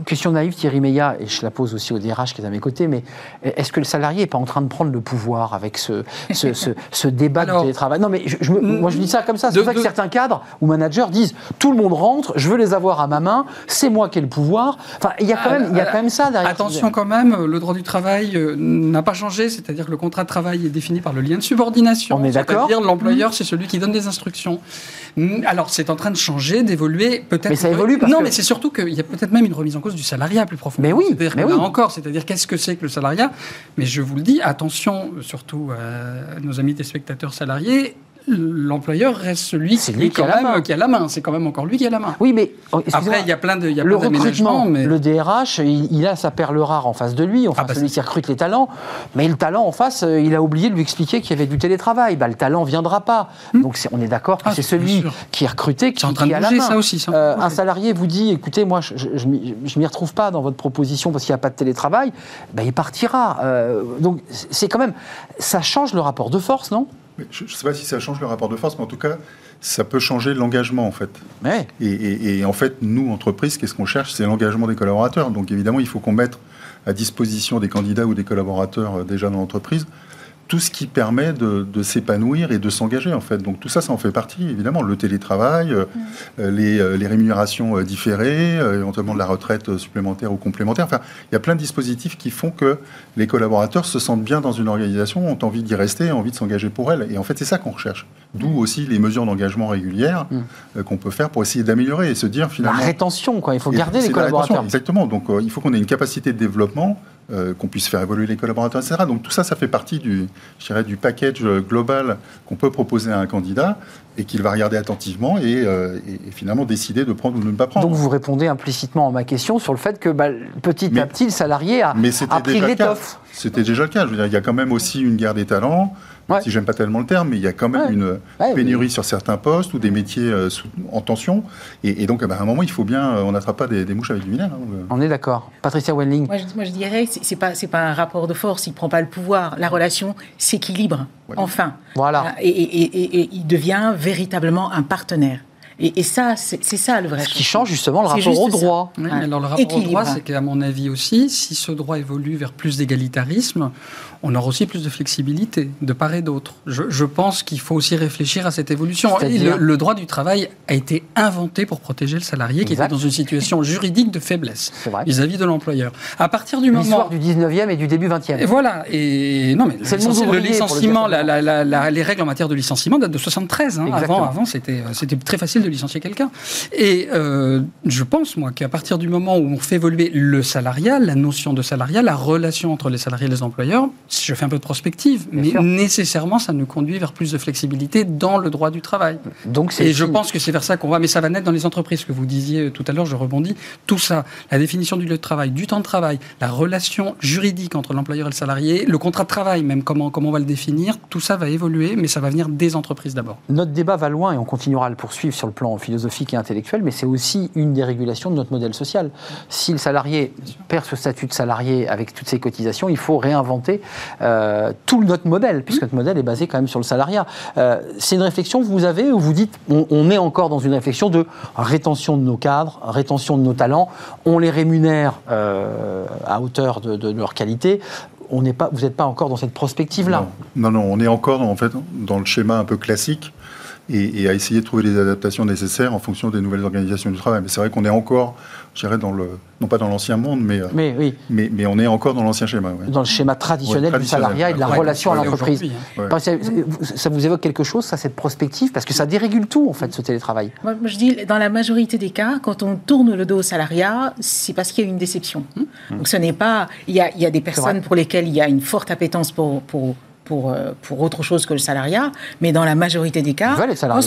[SPEAKER 1] question naïve, Thierry Meillat, et je la pose aussi au DRH qui est à mes côtés, mais est-ce que le salarié n'est pas en train de prendre le pouvoir avec ce, ce, ce, débat du télétravail? Non, mais je, moi je dis ça comme ça, c'est pour ça que certains cadres ou managers disent tout le monde rentre, je veux les avoir à ma main, c'est moi qui ai le pouvoir. Enfin, il y a quand même, il y a quand même ça derrière.
[SPEAKER 6] Attention quand même, le droit du travail euh, n'a pas changé, c'est-à-dire que le contrat de travail est défini par le lien de subordination.
[SPEAKER 1] On est d'accord.
[SPEAKER 6] C'est-à-dire l'employeur, c'est celui qui donne des instructions. Mm, alors, c'est en train de changer, d'évoluer, peut-être.
[SPEAKER 1] Mais ça évolue parce
[SPEAKER 6] Non, mais c'est surtout qu'il y a peut-être même une remise en cause du salariat plus profondément.
[SPEAKER 1] Mais oui, mais oui.
[SPEAKER 6] encore, c'est-à-dire qu'est-ce que c'est que le salariat? Mais je vous le dis, attention, surtout à nos amis téléspectateurs salariés, l'employeur reste celui, qui, a même, qui, a la main. C'est quand même encore lui qui a la main.
[SPEAKER 1] Oui, mais
[SPEAKER 6] oh, après il y a plein de, il y a
[SPEAKER 1] le
[SPEAKER 6] recrutement,
[SPEAKER 1] mais... le DRH, il, a sa perle rare en face de lui, enfin ah bah celui qui recrute les talents. Mais le talent en face, euh, il a oublié de lui expliquer qu'il y avait du télétravail. Bah, le talent viendra pas. Hmm. Donc on est d'accord que ah, c'est celui qui est recruté qui,
[SPEAKER 6] en train de
[SPEAKER 1] a la main.
[SPEAKER 6] Ça aussi,
[SPEAKER 1] euh, un salarié vous dit, écoutez, moi je, je, m'y retrouve pas dans votre proposition parce qu'il n'y a pas de télétravail. Bah, il partira. Euh, donc c'est quand même, ça change le rapport de force, non?
[SPEAKER 4] Je ne sais pas si ça change le rapport de force, mais en tout cas, ça peut changer l'engagement, en fait. Et, en fait, nous, entreprises, qu'est-ce qu'on cherche? C'est l'engagement des collaborateurs. Donc, évidemment, il faut qu'on mette à disposition des candidats ou des collaborateurs euh, déjà dans l'entreprise tout ce qui permet de, s'épanouir et de s'engager en fait. Donc tout ça, ça en fait partie évidemment. Le télétravail, euh, euh, les, les, rémunérations différées, éventuellement de la retraite supplémentaire ou complémentaire. Enfin, il y a plein de dispositifs qui font que les collaborateurs se sentent bien dans une organisation, ont envie d'y rester, ont envie de s'engager pour elle. Et en fait, c'est ça qu'on recherche. D'où aussi les mesures d'engagement régulières mm. euh, qu'on peut faire pour essayer d'améliorer et se dire finalement.
[SPEAKER 1] La rétention, quoi. Il faut garder les collaborateurs.
[SPEAKER 4] exactement. Donc, euh, il faut qu'on ait une capacité de développement euh, qu'on puisse faire évoluer les collaborateurs, etc. Donc tout ça, ça fait partie du, je dirais, du package global qu'on peut proposer à un candidat et qu'il va regarder attentivement et, finalement décider de prendre ou de ne pas prendre.
[SPEAKER 1] Donc vous répondez implicitement à ma question sur le fait que bah, petit à petit, le salarié a, a pris l'étoffe.
[SPEAKER 4] C'était déjà le cas. Je veux dire, il y a quand même aussi une guerre des talents. Si j'aime pas tellement le terme, mais il y a quand même une pénurie sur certains postes ou des métiers euh, en tension. Et, donc, bah, à un moment, il faut bien, euh, on n'attrape pas des, mouches avec du vinaigre. Hein,
[SPEAKER 1] euh. On est d'accord. Patricia Welling.
[SPEAKER 5] Moi, je, dirais, c'est pas, c'est pas un rapport de force. Il prend pas le pouvoir. La relation s'équilibre. Enfin.
[SPEAKER 1] Voilà.
[SPEAKER 5] Et, et, il devient véritablement un partenaire. Et, ça, c'est ça le vrai.
[SPEAKER 1] Ce qui change justement le rapport au droit.
[SPEAKER 6] alors le rapport au droit, c'est qu'à mon avis aussi, si ce droit évolue vers plus d'égalitarisme, on aura aussi plus de flexibilité de part et d'autre. Je, pense qu'il faut aussi réfléchir à cette évolution. le, droit du travail a été inventé pour protéger le salarié qui était dans une situation juridique de faiblesse vis-à-vis de l'employeur. À partir du moment
[SPEAKER 1] l'histoire du 19e et du début 20e.
[SPEAKER 6] Et voilà. Et non, mais c'est le, licenciement, les règles en matière de licenciement datent de 73. Hein. Avant, avant c'était c'était très facile de licencier quelqu'un. Et euh, je pense moi qu'à partir du moment où on fait évoluer le salariat, la notion de salariat, la relation entre les salariés et les employeurs, je fais un peu de prospective, mais nécessairement, ça nous conduit vers plus de flexibilité dans le droit du travail. Donc Et je pense que c'est vers ça qu'on va, mais ça va naître dans les entreprises, que vous disiez tout à l'heure, je rebondis. Tout ça, la définition du lieu de travail, du temps de travail, la relation juridique entre l'employeur et le salarié, le contrat de travail, même comment, comment on va le définir, tout ça va évoluer, mais ça va venir des entreprises d'abord.
[SPEAKER 1] Notre débat va loin et on continuera à le poursuivre sur le plan philosophique et intellectuel, mais c'est aussi une des régulations de notre modèle social. Si le salarié perd ce statut de salarié avec toutes ses cotisations, il faut réinventer euh, tout notre modèle, puisque notre modèle est basé quand même sur le salariat. Euh, c'est une réflexion que vous avez où vous dites on, est encore dans une réflexion de rétention de nos cadres, rétention de nos talents, on les rémunère euh, à hauteur de, leur qualité. On pas, vous n'êtes pas encore dans cette prospective-là.
[SPEAKER 4] Non. non, on est encore en fait dans le schéma un peu classique et, à essayer de trouver les adaptations nécessaires en fonction des nouvelles organisations du travail. Mais c'est vrai qu'on est encore, je dirais, dans le, non pas dans l'ancien monde, mais, euh, mais, oui. mais, mais, on est encore dans l'ancien schéma.
[SPEAKER 1] Dans le schéma traditionnel, du salariat et de la relation à l'entreprise. Ça, vous évoque quelque chose, ça, cette prospective? Parce que ça dérégule tout, en fait, ce télétravail.
[SPEAKER 5] Moi, je dis, dans la majorité des cas, quand on tourne le dos au salariat, c'est parce qu'il y a une déception. Hum. Donc ce n'est pas... Il y a, il y a des personnes pour lesquelles il y a une forte appétence pour, pour pour, euh, pour autre chose que le salariat, mais dans la majorité des cas,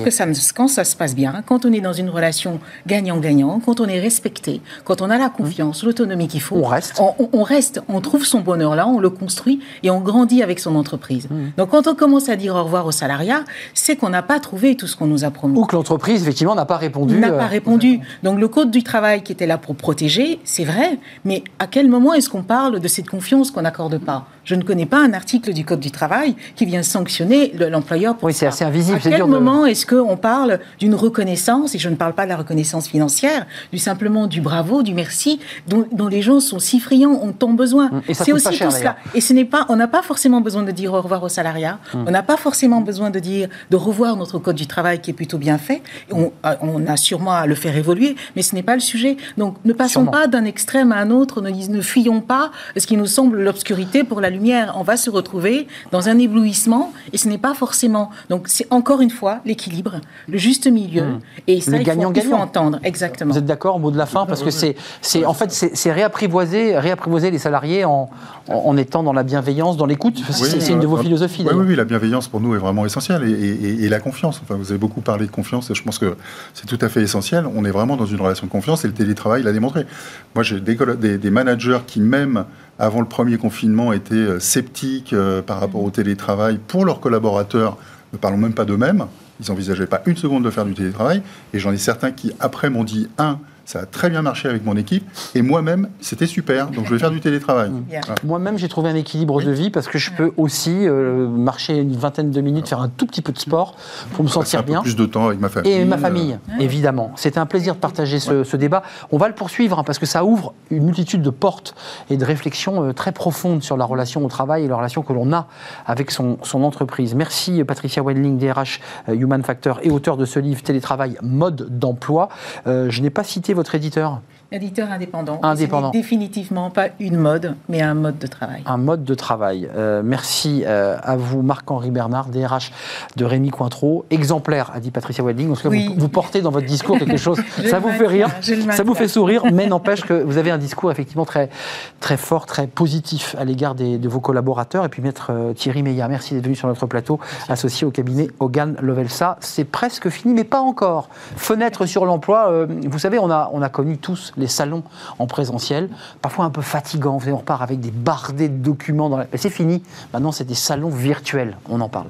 [SPEAKER 5] que ça, quand ça se passe bien, quand on est dans une relation gagnant-gagnant, quand on est respecté, quand on a la confiance, l'autonomie qu'il faut,
[SPEAKER 1] on reste.
[SPEAKER 5] On, reste, on trouve son bonheur là, on le construit et on grandit avec son entreprise. Mmh. Donc quand on commence à dire au revoir au salariat, c'est qu'on n'a pas trouvé tout ce qu'on nous a promis.
[SPEAKER 1] Ou que l'entreprise, effectivement, n'a pas répondu.
[SPEAKER 5] N'a pas euh, répondu. Donc le code du travail qui était là pour protéger, c'est vrai, mais à quel moment est-ce qu'on parle de cette confiance qu'on n'accorde pas? Je ne connais pas un article du code du travail qui vient sanctionner l'employeur
[SPEAKER 1] pour Oui, c'est assez invisible.
[SPEAKER 5] À quel moment est-ce qu'on parle d'une reconnaissance, et je ne parle pas de la reconnaissance financière, du simplement du bravo, du merci, dont, les gens sont si friands, ont tant besoin.
[SPEAKER 1] Et c'est aussi tout cela.
[SPEAKER 5] Et ce n'est pas, on n'a pas forcément besoin de dire au revoir au salariat, hum. on n'a pas forcément besoin de dire, de revoir notre code du travail qui est plutôt bien fait. On, euh, on a sûrement à le faire évoluer, mais ce n'est pas le sujet. Donc ne passons pas d'un extrême à un autre, ne, ne fuyons pas ce qui nous semble l'obscurité pour la lumière. On va se retrouver dans un éblouissement et ce n'est pas forcément. Donc c'est encore une fois l'équilibre, le juste milieu hmm. et ça le il, gagnant, faut, il faut entendre exactement.
[SPEAKER 1] Vous êtes d'accord au mot de la fin? Parce que c'est c'est en fait c'est réapprivoiser réapprivoiser les salariés en, en, étant dans la bienveillance, dans l'écoute. c'est une de vos philosophies.
[SPEAKER 4] Oui, oui, la bienveillance pour nous est vraiment essentielle et, et, la confiance. Enfin, vous avez beaucoup parlé de confiance et je pense que c'est tout à fait essentiel. On est vraiment dans une relation de confiance et le télétravail l'a démontré. Moi, j'ai des, des, des managers qui même avant le premier confinement, étaient euh, sceptiques euh, par rapport au télétravail pour leurs collaborateurs, ne parlons même pas d'eux-mêmes. Ils n'envisageaient pas une seconde de faire du télétravail. Et j'en ai certains qui, après, m'ont dit, un, ça a très bien marché avec mon équipe. Et moi-même, c'était super. Donc, je vais faire du télétravail.
[SPEAKER 1] Moi-même, j'ai trouvé un équilibre de vie parce que je peux aussi euh, marcher une vingtaine de minutes, faire un tout petit peu de sport pour me sentir bien.
[SPEAKER 4] plus de temps avec ma famille.
[SPEAKER 1] Et ma famille, évidemment. C'était un plaisir de partager ce, débat. On va le poursuivre hein, parce que ça ouvre une multitude de portes et de réflexions euh, très profondes sur la relation au travail et la relation que l'on a avec son, son, entreprise. Merci Patricia Wendling, DRH euh, Human Factor et auteur de ce livre Télétravail, mode d'emploi. je n'ai pas cité votre éditeur?
[SPEAKER 5] Éditeur indépendant.
[SPEAKER 1] Indépendant.
[SPEAKER 5] définitivement pas une mode, mais un mode de travail.
[SPEAKER 1] Un mode de travail. Euh, merci euh, à vous, Marc-Henri Bernard, DRH de Rémi Cointreau. Exemplaire, a dit Patricia Wedding. En tout cas, vous, portez dans votre discours quelque [LAUGHS] chose. ça vous fait rire, ça vous fait sourire, mais n'empêche que vous avez un discours effectivement très, très fort, très positif à l'égard de vos collaborateurs. Et puis, maître euh, Thierry Meillat, merci d'être venu sur notre plateau, associé au cabinet Hogan Lovelsa. C'est presque fini, mais pas encore. Fenêtre sur l'emploi. vous savez, on a, on a connu tous les salons en présentiel, parfois un peu fatigants. On repart avec des bardés de documents. Dans C'est fini. Maintenant, c'est des salons virtuels. On en parle.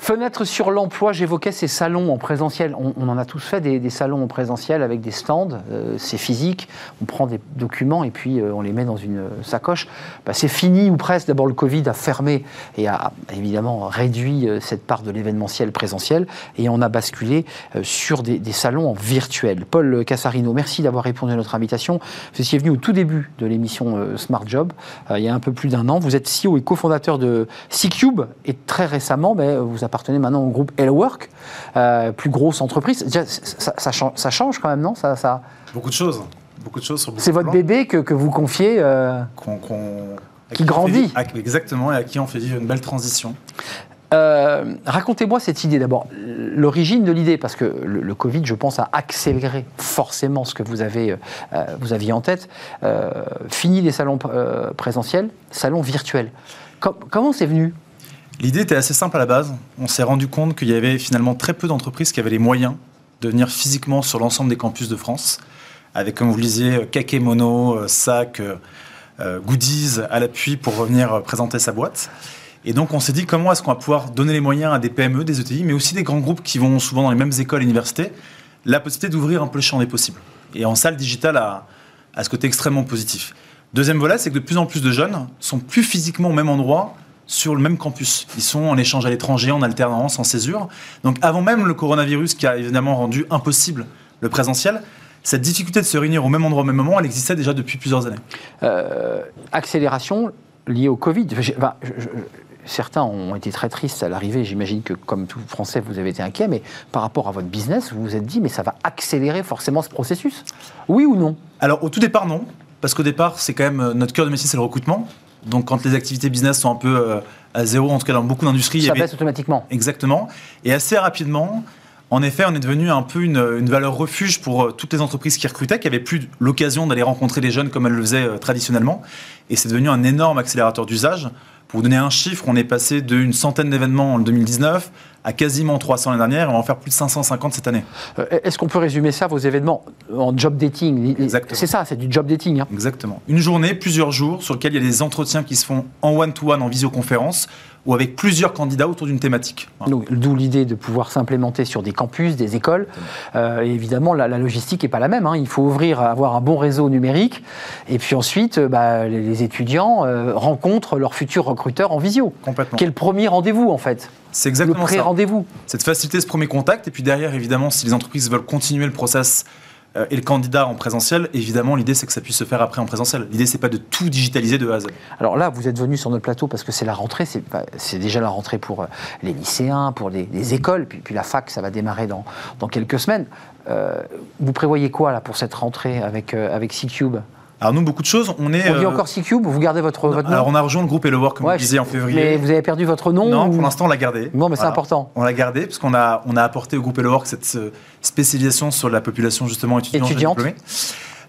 [SPEAKER 1] Fenêtre sur l'emploi, j'évoquais ces salons en présentiel. On, en a tous fait des, salons en présentiel avec des stands, euh, c'est physique, on prend des documents et puis euh, on les met dans une sacoche. Bah, c'est fini ou presque. D'abord, le Covid a fermé et a évidemment réduit euh, cette part de l'événementiel présentiel et on a basculé sur des, salons en virtuel. Paul Cassarino, merci d'avoir répondu à notre invitation. Vous étiez venu au tout début de l'émission Smart Job, il y a un peu plus d'un an. Vous êtes CEO et cofondateur de C-Cube et très récemment, ben, vous appartenez maintenant au groupe Hellwork, euh, plus grosse entreprise. Ça, change, quand même, non? Ça, ça...
[SPEAKER 7] Beaucoup de choses. Beaucoup de choses
[SPEAKER 1] C'est votre bébé que, que, vous confiez euh, qui, grandit.
[SPEAKER 7] exactement, et à qui on fait vivre une belle transition.
[SPEAKER 1] Euh, racontez-moi cette idée d'abord, l'origine de l'idée, parce que le, Covid, je pense, a accéléré forcément ce que vous, avez, vous aviez en tête. fini les salons présentiels, salons virtuels. comment c'est venu?
[SPEAKER 7] L'idée était assez simple à la base. On s'est rendu compte qu'il y avait finalement très peu d'entreprises qui avaient les moyens de venir physiquement sur l'ensemble des campus de France, avec, comme vous le disiez, kakémono, euh, sac, euh, euh, goodies à l'appui pour revenir présenter sa boîte. Et donc on s'est dit comment est-ce qu'on va pouvoir donner les moyens à des PME, des ETI, mais aussi des grands groupes qui vont souvent dans les mêmes écoles et universités, la possibilité d'ouvrir un peu le champ des possibles. Et en salle digitale à, à ce côté extrêmement positif. Deuxième volet, c'est que de plus en plus de jeunes sont plus physiquement au même endroit sur le même campus. Ils sont en échange à l'étranger, en alternance, en césure. Donc avant même le coronavirus qui a évidemment rendu impossible le présentiel, cette difficulté de se réunir au même endroit au même moment, elle existait déjà depuis plusieurs années.
[SPEAKER 1] Euh, accélération liée au Covid. certains ont été très tristes à l'arrivée. J'imagine que, comme tout Français, vous avez été inquiet. Mais par rapport à votre business, vous vous êtes dit, mais ça va accélérer forcément ce processus? Oui ou non?
[SPEAKER 7] Alors, au tout départ, non. Parce qu'au départ, c'est quand même euh, notre cœur de métier, c'est le recrutement. Donc quand les activités business sont un peu euh, à zéro, en tout cas dans beaucoup d'industries...
[SPEAKER 1] Ça baisse automatiquement.
[SPEAKER 7] Exactement. Et assez rapidement, en effet, on est devenu un peu une, valeur refuge pour euh, toutes les entreprises qui recrutaient, qui n'avaient plus l'occasion d'aller rencontrer les jeunes comme elles le faisaient euh, traditionnellement. Et c'est devenu un énorme accélérateur d'usage. Pour vous donner un chiffre, on est passé d'une centaine d'événements en 2019 à quasiment 300 l'année dernière on va en faire plus de 550 cette année.
[SPEAKER 1] Euh, est-ce qu'on peut résumer ça, vos événements, en job dating? C'est ça, c'est du job dating. Hein.
[SPEAKER 7] Exactement. Une journée, plusieurs jours, sur lesquels il y a des entretiens qui se font en one-to-one, en visioconférence, ou avec plusieurs candidats autour d'une thématique.
[SPEAKER 1] D'où l'idée de pouvoir s'implémenter sur des campus, des écoles. Euh, évidemment, la, logistique n'est pas la même. Hein. Il faut ouvrir, avoir un bon réseau numérique. Et puis ensuite, euh, bah, les, étudiants rencontrent leurs futurs recruteurs en visio.
[SPEAKER 7] Complètement.
[SPEAKER 1] Quel premier rendez-vous, en fait?
[SPEAKER 7] C'est exactement
[SPEAKER 1] le pré-rendez-vous.
[SPEAKER 7] C'est de faciliter ce premier contact. Et puis derrière, évidemment, si les entreprises veulent continuer le process euh, et le candidat en présentiel, évidemment, l'idée c'est que ça puisse se faire après en présentiel. L'idée c'est pas de tout digitaliser de A à Z.
[SPEAKER 1] Alors là, vous êtes venu sur notre plateau parce que c'est la rentrée, c'est déjà la rentrée pour euh, les lycéens, pour les, écoles, puis, puis, la fac, ça va démarrer dans, dans quelques semaines. Euh, vous prévoyez quoi là pour cette rentrée avec, avec C-Cube
[SPEAKER 7] alors nous, beaucoup de choses. On est.
[SPEAKER 1] On dit euh, encore C-Cube, vous gardez votre, votre nom
[SPEAKER 7] Alors on a rejoint le groupe Hello Work, comme vous disiez, en février.
[SPEAKER 1] Mais vous avez perdu votre nom
[SPEAKER 7] Non, pour l'instant, on l'a gardé.
[SPEAKER 1] Bon, mais c'est important.
[SPEAKER 7] On l'a gardé, parce qu'on a, on a apporté au groupe Hello Work cette spécialisation sur la population justement étudiante.
[SPEAKER 1] étudiante.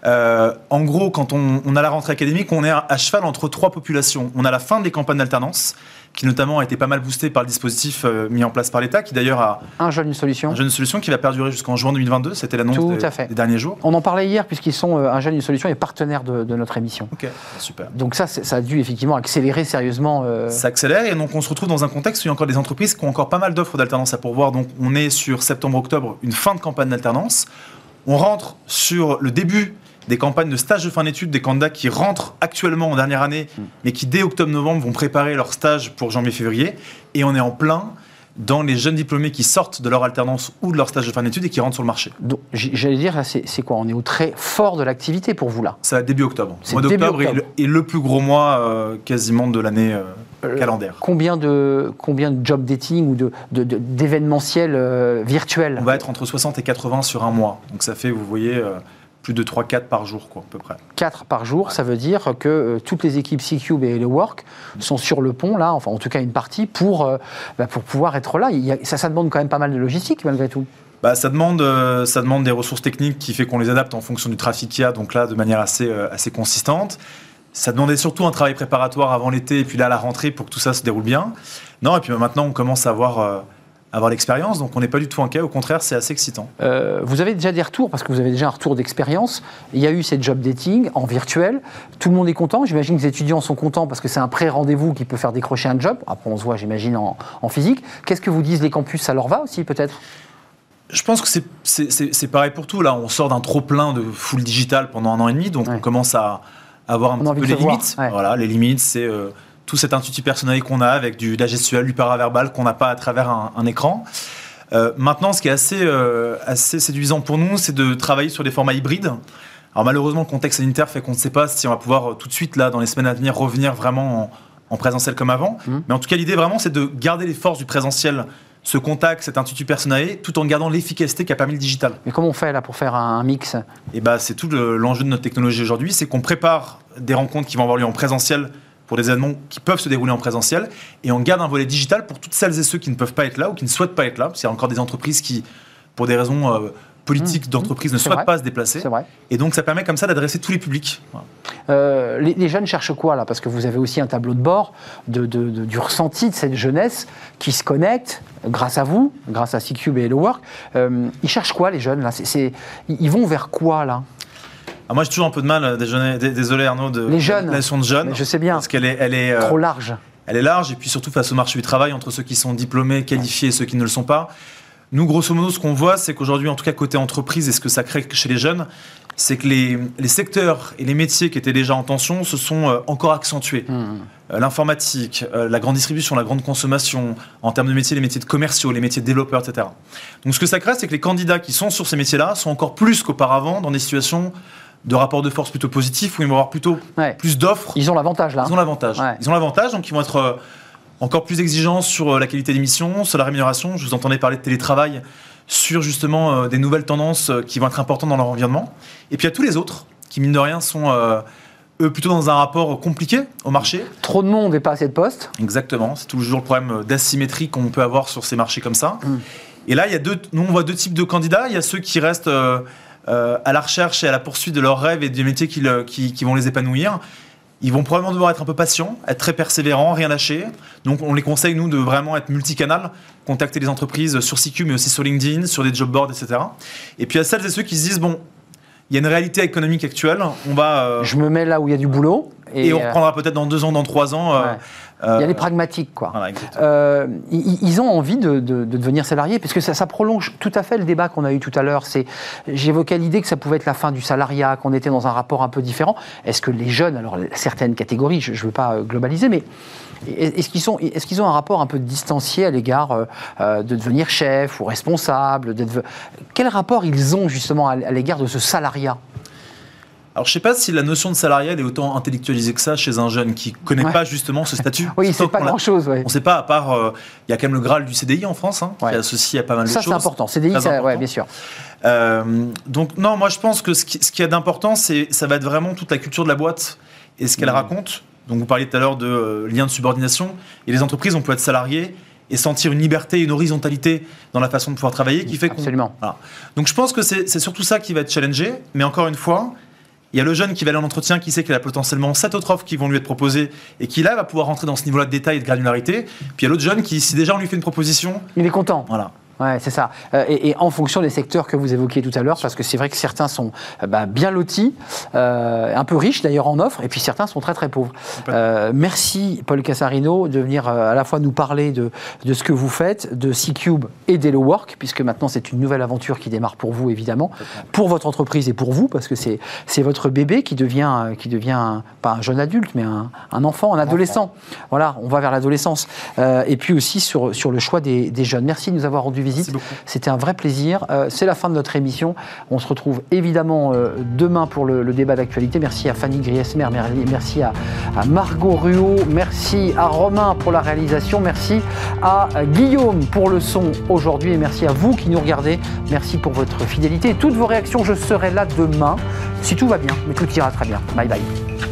[SPEAKER 7] Euh, en gros, quand on, on, a la rentrée académique, on est à cheval entre trois populations. On a la fin des campagnes d'alternance, qui notamment a été pas mal boosté par le dispositif euh, mis en place par l'État, qui d'ailleurs a...
[SPEAKER 1] Un jeune, une solution.
[SPEAKER 7] Un jeune, une solution qui va perdurer jusqu'en juin 2022, c'était l'annonce des, des, derniers jours.
[SPEAKER 1] On en parlait hier, puisqu'ils sont, euh, un jeune, une solution, et partenaire de, notre émission.
[SPEAKER 7] Ok, super.
[SPEAKER 1] Donc ça, ça a dû effectivement accélérer sérieusement.
[SPEAKER 7] Euh, ça accélère, et donc on se retrouve dans un contexte où il y a encore des entreprises qui ont encore pas mal d'offres d'alternance à pourvoir. Donc on est sur septembre-octobre, une fin de campagne d'alternance. On rentre sur le début des campagnes de stage de fin d'études, des candidats qui rentrent actuellement en dernière année, hmm. mais qui dès octobre-novembre vont préparer leur stage pour janvier-février. Et on est en plein dans les jeunes diplômés qui sortent de leur alternance ou de leur stage de fin d'études et qui rentrent sur le marché.
[SPEAKER 1] J'allais dire, c'est quoi? On est au très fort de l'activité pour vous là?
[SPEAKER 7] Ça va début octobre. Le mois d'octobre est, le plus gros mois euh, quasiment de l'année euh, euh, calendaire.
[SPEAKER 1] Combien de, combien de job dating ou d'événementiels de, virtuels
[SPEAKER 7] On va être entre 60 et 80 sur un mois. Donc ça fait, vous voyez plus de 3-4 par jour, quoi, à peu près.
[SPEAKER 1] 4 par jour, ça veut dire que euh, toutes les équipes C-Cube et Hello Work sont sur le pont, là, enfin en tout cas une partie, pour, euh, bah, pour pouvoir être là. Il ça, ça demande quand même pas mal de logistique, malgré tout.
[SPEAKER 7] Bah, ça, demande, euh, ça demande des ressources techniques qui fait qu'on les adapte en fonction du trafic qu'il y a, donc là, de manière assez, assez consistante. Ça demandait surtout un travail préparatoire avant l'été et puis là, la rentrée pour que tout ça se déroule bien. Non, et puis maintenant, on commence à avoir avoir l'expérience. Donc on n'est pas du tout inquiet, au contraire, c'est assez excitant.
[SPEAKER 1] Euh, vous avez déjà des retours, parce que vous avez déjà un retour d'expérience. Il y a eu cette job dating en virtuel. Tout le monde est content. J'imagine que les étudiants sont contents parce que c'est un pré-rendez-vous qui peut faire décrocher un job. Après, on se voit, j'imagine, en, physique. Qu'est-ce que vous disent les campus Ça leur va aussi, peut-être?
[SPEAKER 7] Je pense que c'est pareil pour tout. Là, on sort d'un trop-plein de full digital pendant un an et demi, donc on commence à avoir un petit peu les limites. Voilà, les limites, c'est euh, tout cet intuitif personnel qu'on a avec du, de la gestuelle, du paraverbal qu'on n'a pas à travers un, écran. Euh, maintenant, ce qui est assez, euh, assez séduisant pour nous, c'est de travailler sur des formats hybrides. Alors malheureusement, le contexte sanitaire fait qu'on ne sait pas si on va pouvoir tout de suite, là, dans les semaines à venir, revenir vraiment en, présentiel comme avant. Mmh. Mais en tout cas, l'idée vraiment, c'est de garder les forces du présentiel ce contact, cet intuitu personnel, tout en gardant l'efficacité qu'a permis le digital.
[SPEAKER 1] Mais comment on fait là pour faire un, mix? Et
[SPEAKER 7] eh bah, c'est tout l'enjeu de notre technologie aujourd'hui, c'est qu'on prépare des rencontres qui vont avoir lieu en présentiel pour des événements qui peuvent se dérouler en présentiel, et on garde un volet digital pour toutes celles et ceux qui ne peuvent pas être là ou qui ne souhaitent pas être là, parce qu'il y a encore des entreprises qui, pour des raisons euh, politiques mmh. d'entreprise, ne souhaitent pas se déplacer. Et donc ça permet comme ça d'adresser tous les publics.
[SPEAKER 1] Euh, les, jeunes cherchent quoi là? Parce que vous avez aussi un tableau de bord de, du ressenti de cette jeunesse qui se connecte grâce à vous, grâce à C-Cube et Hello Work. Euh, ils cherchent quoi les jeunes là? Ils vont vers quoi là?
[SPEAKER 7] Ah, moi, j'ai toujours un peu de mal, désolé Arnaud, de
[SPEAKER 1] les jeunes.
[SPEAKER 7] de jeunes.
[SPEAKER 1] je sais bien.
[SPEAKER 7] Parce qu'elle est, elle est
[SPEAKER 1] trop large.
[SPEAKER 7] Elle est large, et puis surtout face au marché du travail, entre ceux qui sont diplômés, qualifiés et ceux qui ne le sont pas. Nous, grosso modo, ce qu'on voit, c'est qu'aujourd'hui, en tout cas côté entreprise, et ce que ça crée chez les jeunes, c'est que les, secteurs et les métiers qui étaient déjà en tension se sont euh, encore accentués. Mmh. Euh, l'informatique, euh, la grande distribution, la grande consommation, en termes de métiers, les métiers de commerciaux, les métiers de développeurs, etc. Donc ce que ça crée, c'est que les candidats qui sont sur ces métiers-là sont encore plus qu'auparavant dans des situations de rapport de force plutôt positifs où ils vont avoir plutôt plus d'offres.
[SPEAKER 1] Ils ont l'avantage là.
[SPEAKER 7] Ils ont l'avantage. Ils ont l'avantage, donc ils vont être encore plus exigeants sur euh, la qualité d'émission, sur la rémunération. Je vous entendais parler de télétravail, sur justement euh, des nouvelles tendances euh, qui vont être importantes dans leur environnement. Et puis il y a tous les autres qui, mine de rien, sont eux plutôt dans un rapport compliqué au marché.
[SPEAKER 1] Trop de monde et pas assez de postes.
[SPEAKER 7] Exactement, c'est toujours le problème d'asymétrie qu'on peut avoir sur ces marchés comme ça. Mm. Et là, il y a deux, nous on voit deux types de candidats. Il y a ceux qui restent à la recherche et à la poursuite de leurs rêves et des métiers qui, qui vont les épanouir. Ils vont probablement devoir être un peu patients, être très persévérants, rien lâcher. Donc on les conseille, nous, de vraiment être multicanal, contacter les entreprises sur CQ, mais aussi sur LinkedIn, sur des job boards, etc. Et puis à celles et ceux qui se disent, bon, il y a une réalité économique actuelle, on va...
[SPEAKER 1] Euh, Je me mets là où il y a du boulot.
[SPEAKER 7] Et, on euh, reprendra peut-être dans deux ans, dans trois ans.
[SPEAKER 1] Euh, il y a les pragmatiques, quoi. ils, ont envie de, devenir salariés, parce que ça, ça, prolonge tout à fait le débat qu'on a eu tout à l'heure. C'est, j'évoquais l'idée que ça pouvait être la fin du salariat, qu'on était dans un rapport un peu différent. Est-ce que les jeunes, alors certaines catégories, je ne veux pas globaliser, mais est-ce qu'ils, sont, est-ce qu'ils ont un rapport un peu distancié à l'égard de devenir chef ou responsable Quel rapport ils ont justement à l'égard de ce salariat?
[SPEAKER 7] Alors, je ne sais pas si la notion de salarial est autant intellectualisée que ça chez un jeune qui ne connaît pas justement ce statut. [LAUGHS]
[SPEAKER 1] oui, c'est pas grand-chose.
[SPEAKER 7] On ne sait pas, à part, euh, il y a quand même le Graal du CDI en France, hein, qui est associé à pas mal de choses.
[SPEAKER 1] Ça, c'est important. CDI, ça, bien sûr.
[SPEAKER 7] Euh, donc, non, moi, je pense que ce qui, ce qui a d'important, c'est, ça va être vraiment toute la culture de la boîte et ce qu'elle mmh. raconte. Donc, vous parliez tout à l'heure de euh, lien de subordination. Et les entreprises, on peut être salarié et sentir une liberté, une horizontalité dans la façon de pouvoir travailler qui fait qu'on.
[SPEAKER 1] Absolument.
[SPEAKER 7] Donc, je pense que c'est, c'est surtout ça qui va être challengé. Mais encore une fois, il y a le jeune qui va aller en entretien, qui sait qu'il a potentiellement sept autres offres qui vont lui être proposées et qui là va pouvoir rentrer dans ce niveau-là de détail et de granularité. Puis il y a l'autre jeune qui, si déjà on lui fait une proposition,
[SPEAKER 1] il est content.
[SPEAKER 7] Voilà.
[SPEAKER 1] Ouais, c'est ça. Euh, et, en fonction des secteurs que vous évoquiez tout à l'heure, parce que c'est vrai que certains sont euh, bah, bien lotis, euh, un peu riches d'ailleurs en offres, et puis certains sont très très pauvres. merci Paul Casarino de venir à la fois nous parler de, de ce que vous faites, de C-Cube et d'Hello Work, puisque maintenant c'est une nouvelle aventure qui démarre pour vous évidemment, pour votre entreprise et pour vous, parce que c'est votre bébé qui devient, qui devient pas un jeune adulte, mais un, un enfant, un adolescent. Voilà, on va vers l'adolescence. et puis aussi sur, sur le choix des, des jeunes. Merci de nous avoir rendu visite. C'était un vrai plaisir. Euh, c'est la fin de notre émission. On se retrouve évidemment euh, demain pour le, débat d'actualité. Merci à Fanny Griesmer, merci à, Margot Ruot, merci à Romain pour la réalisation, merci à Guillaume pour le son aujourd'hui et merci à vous qui nous regardez. Merci pour votre fidélité et toutes vos réactions. Je serai là demain si tout va bien, mais tout ira très bien. Bye bye.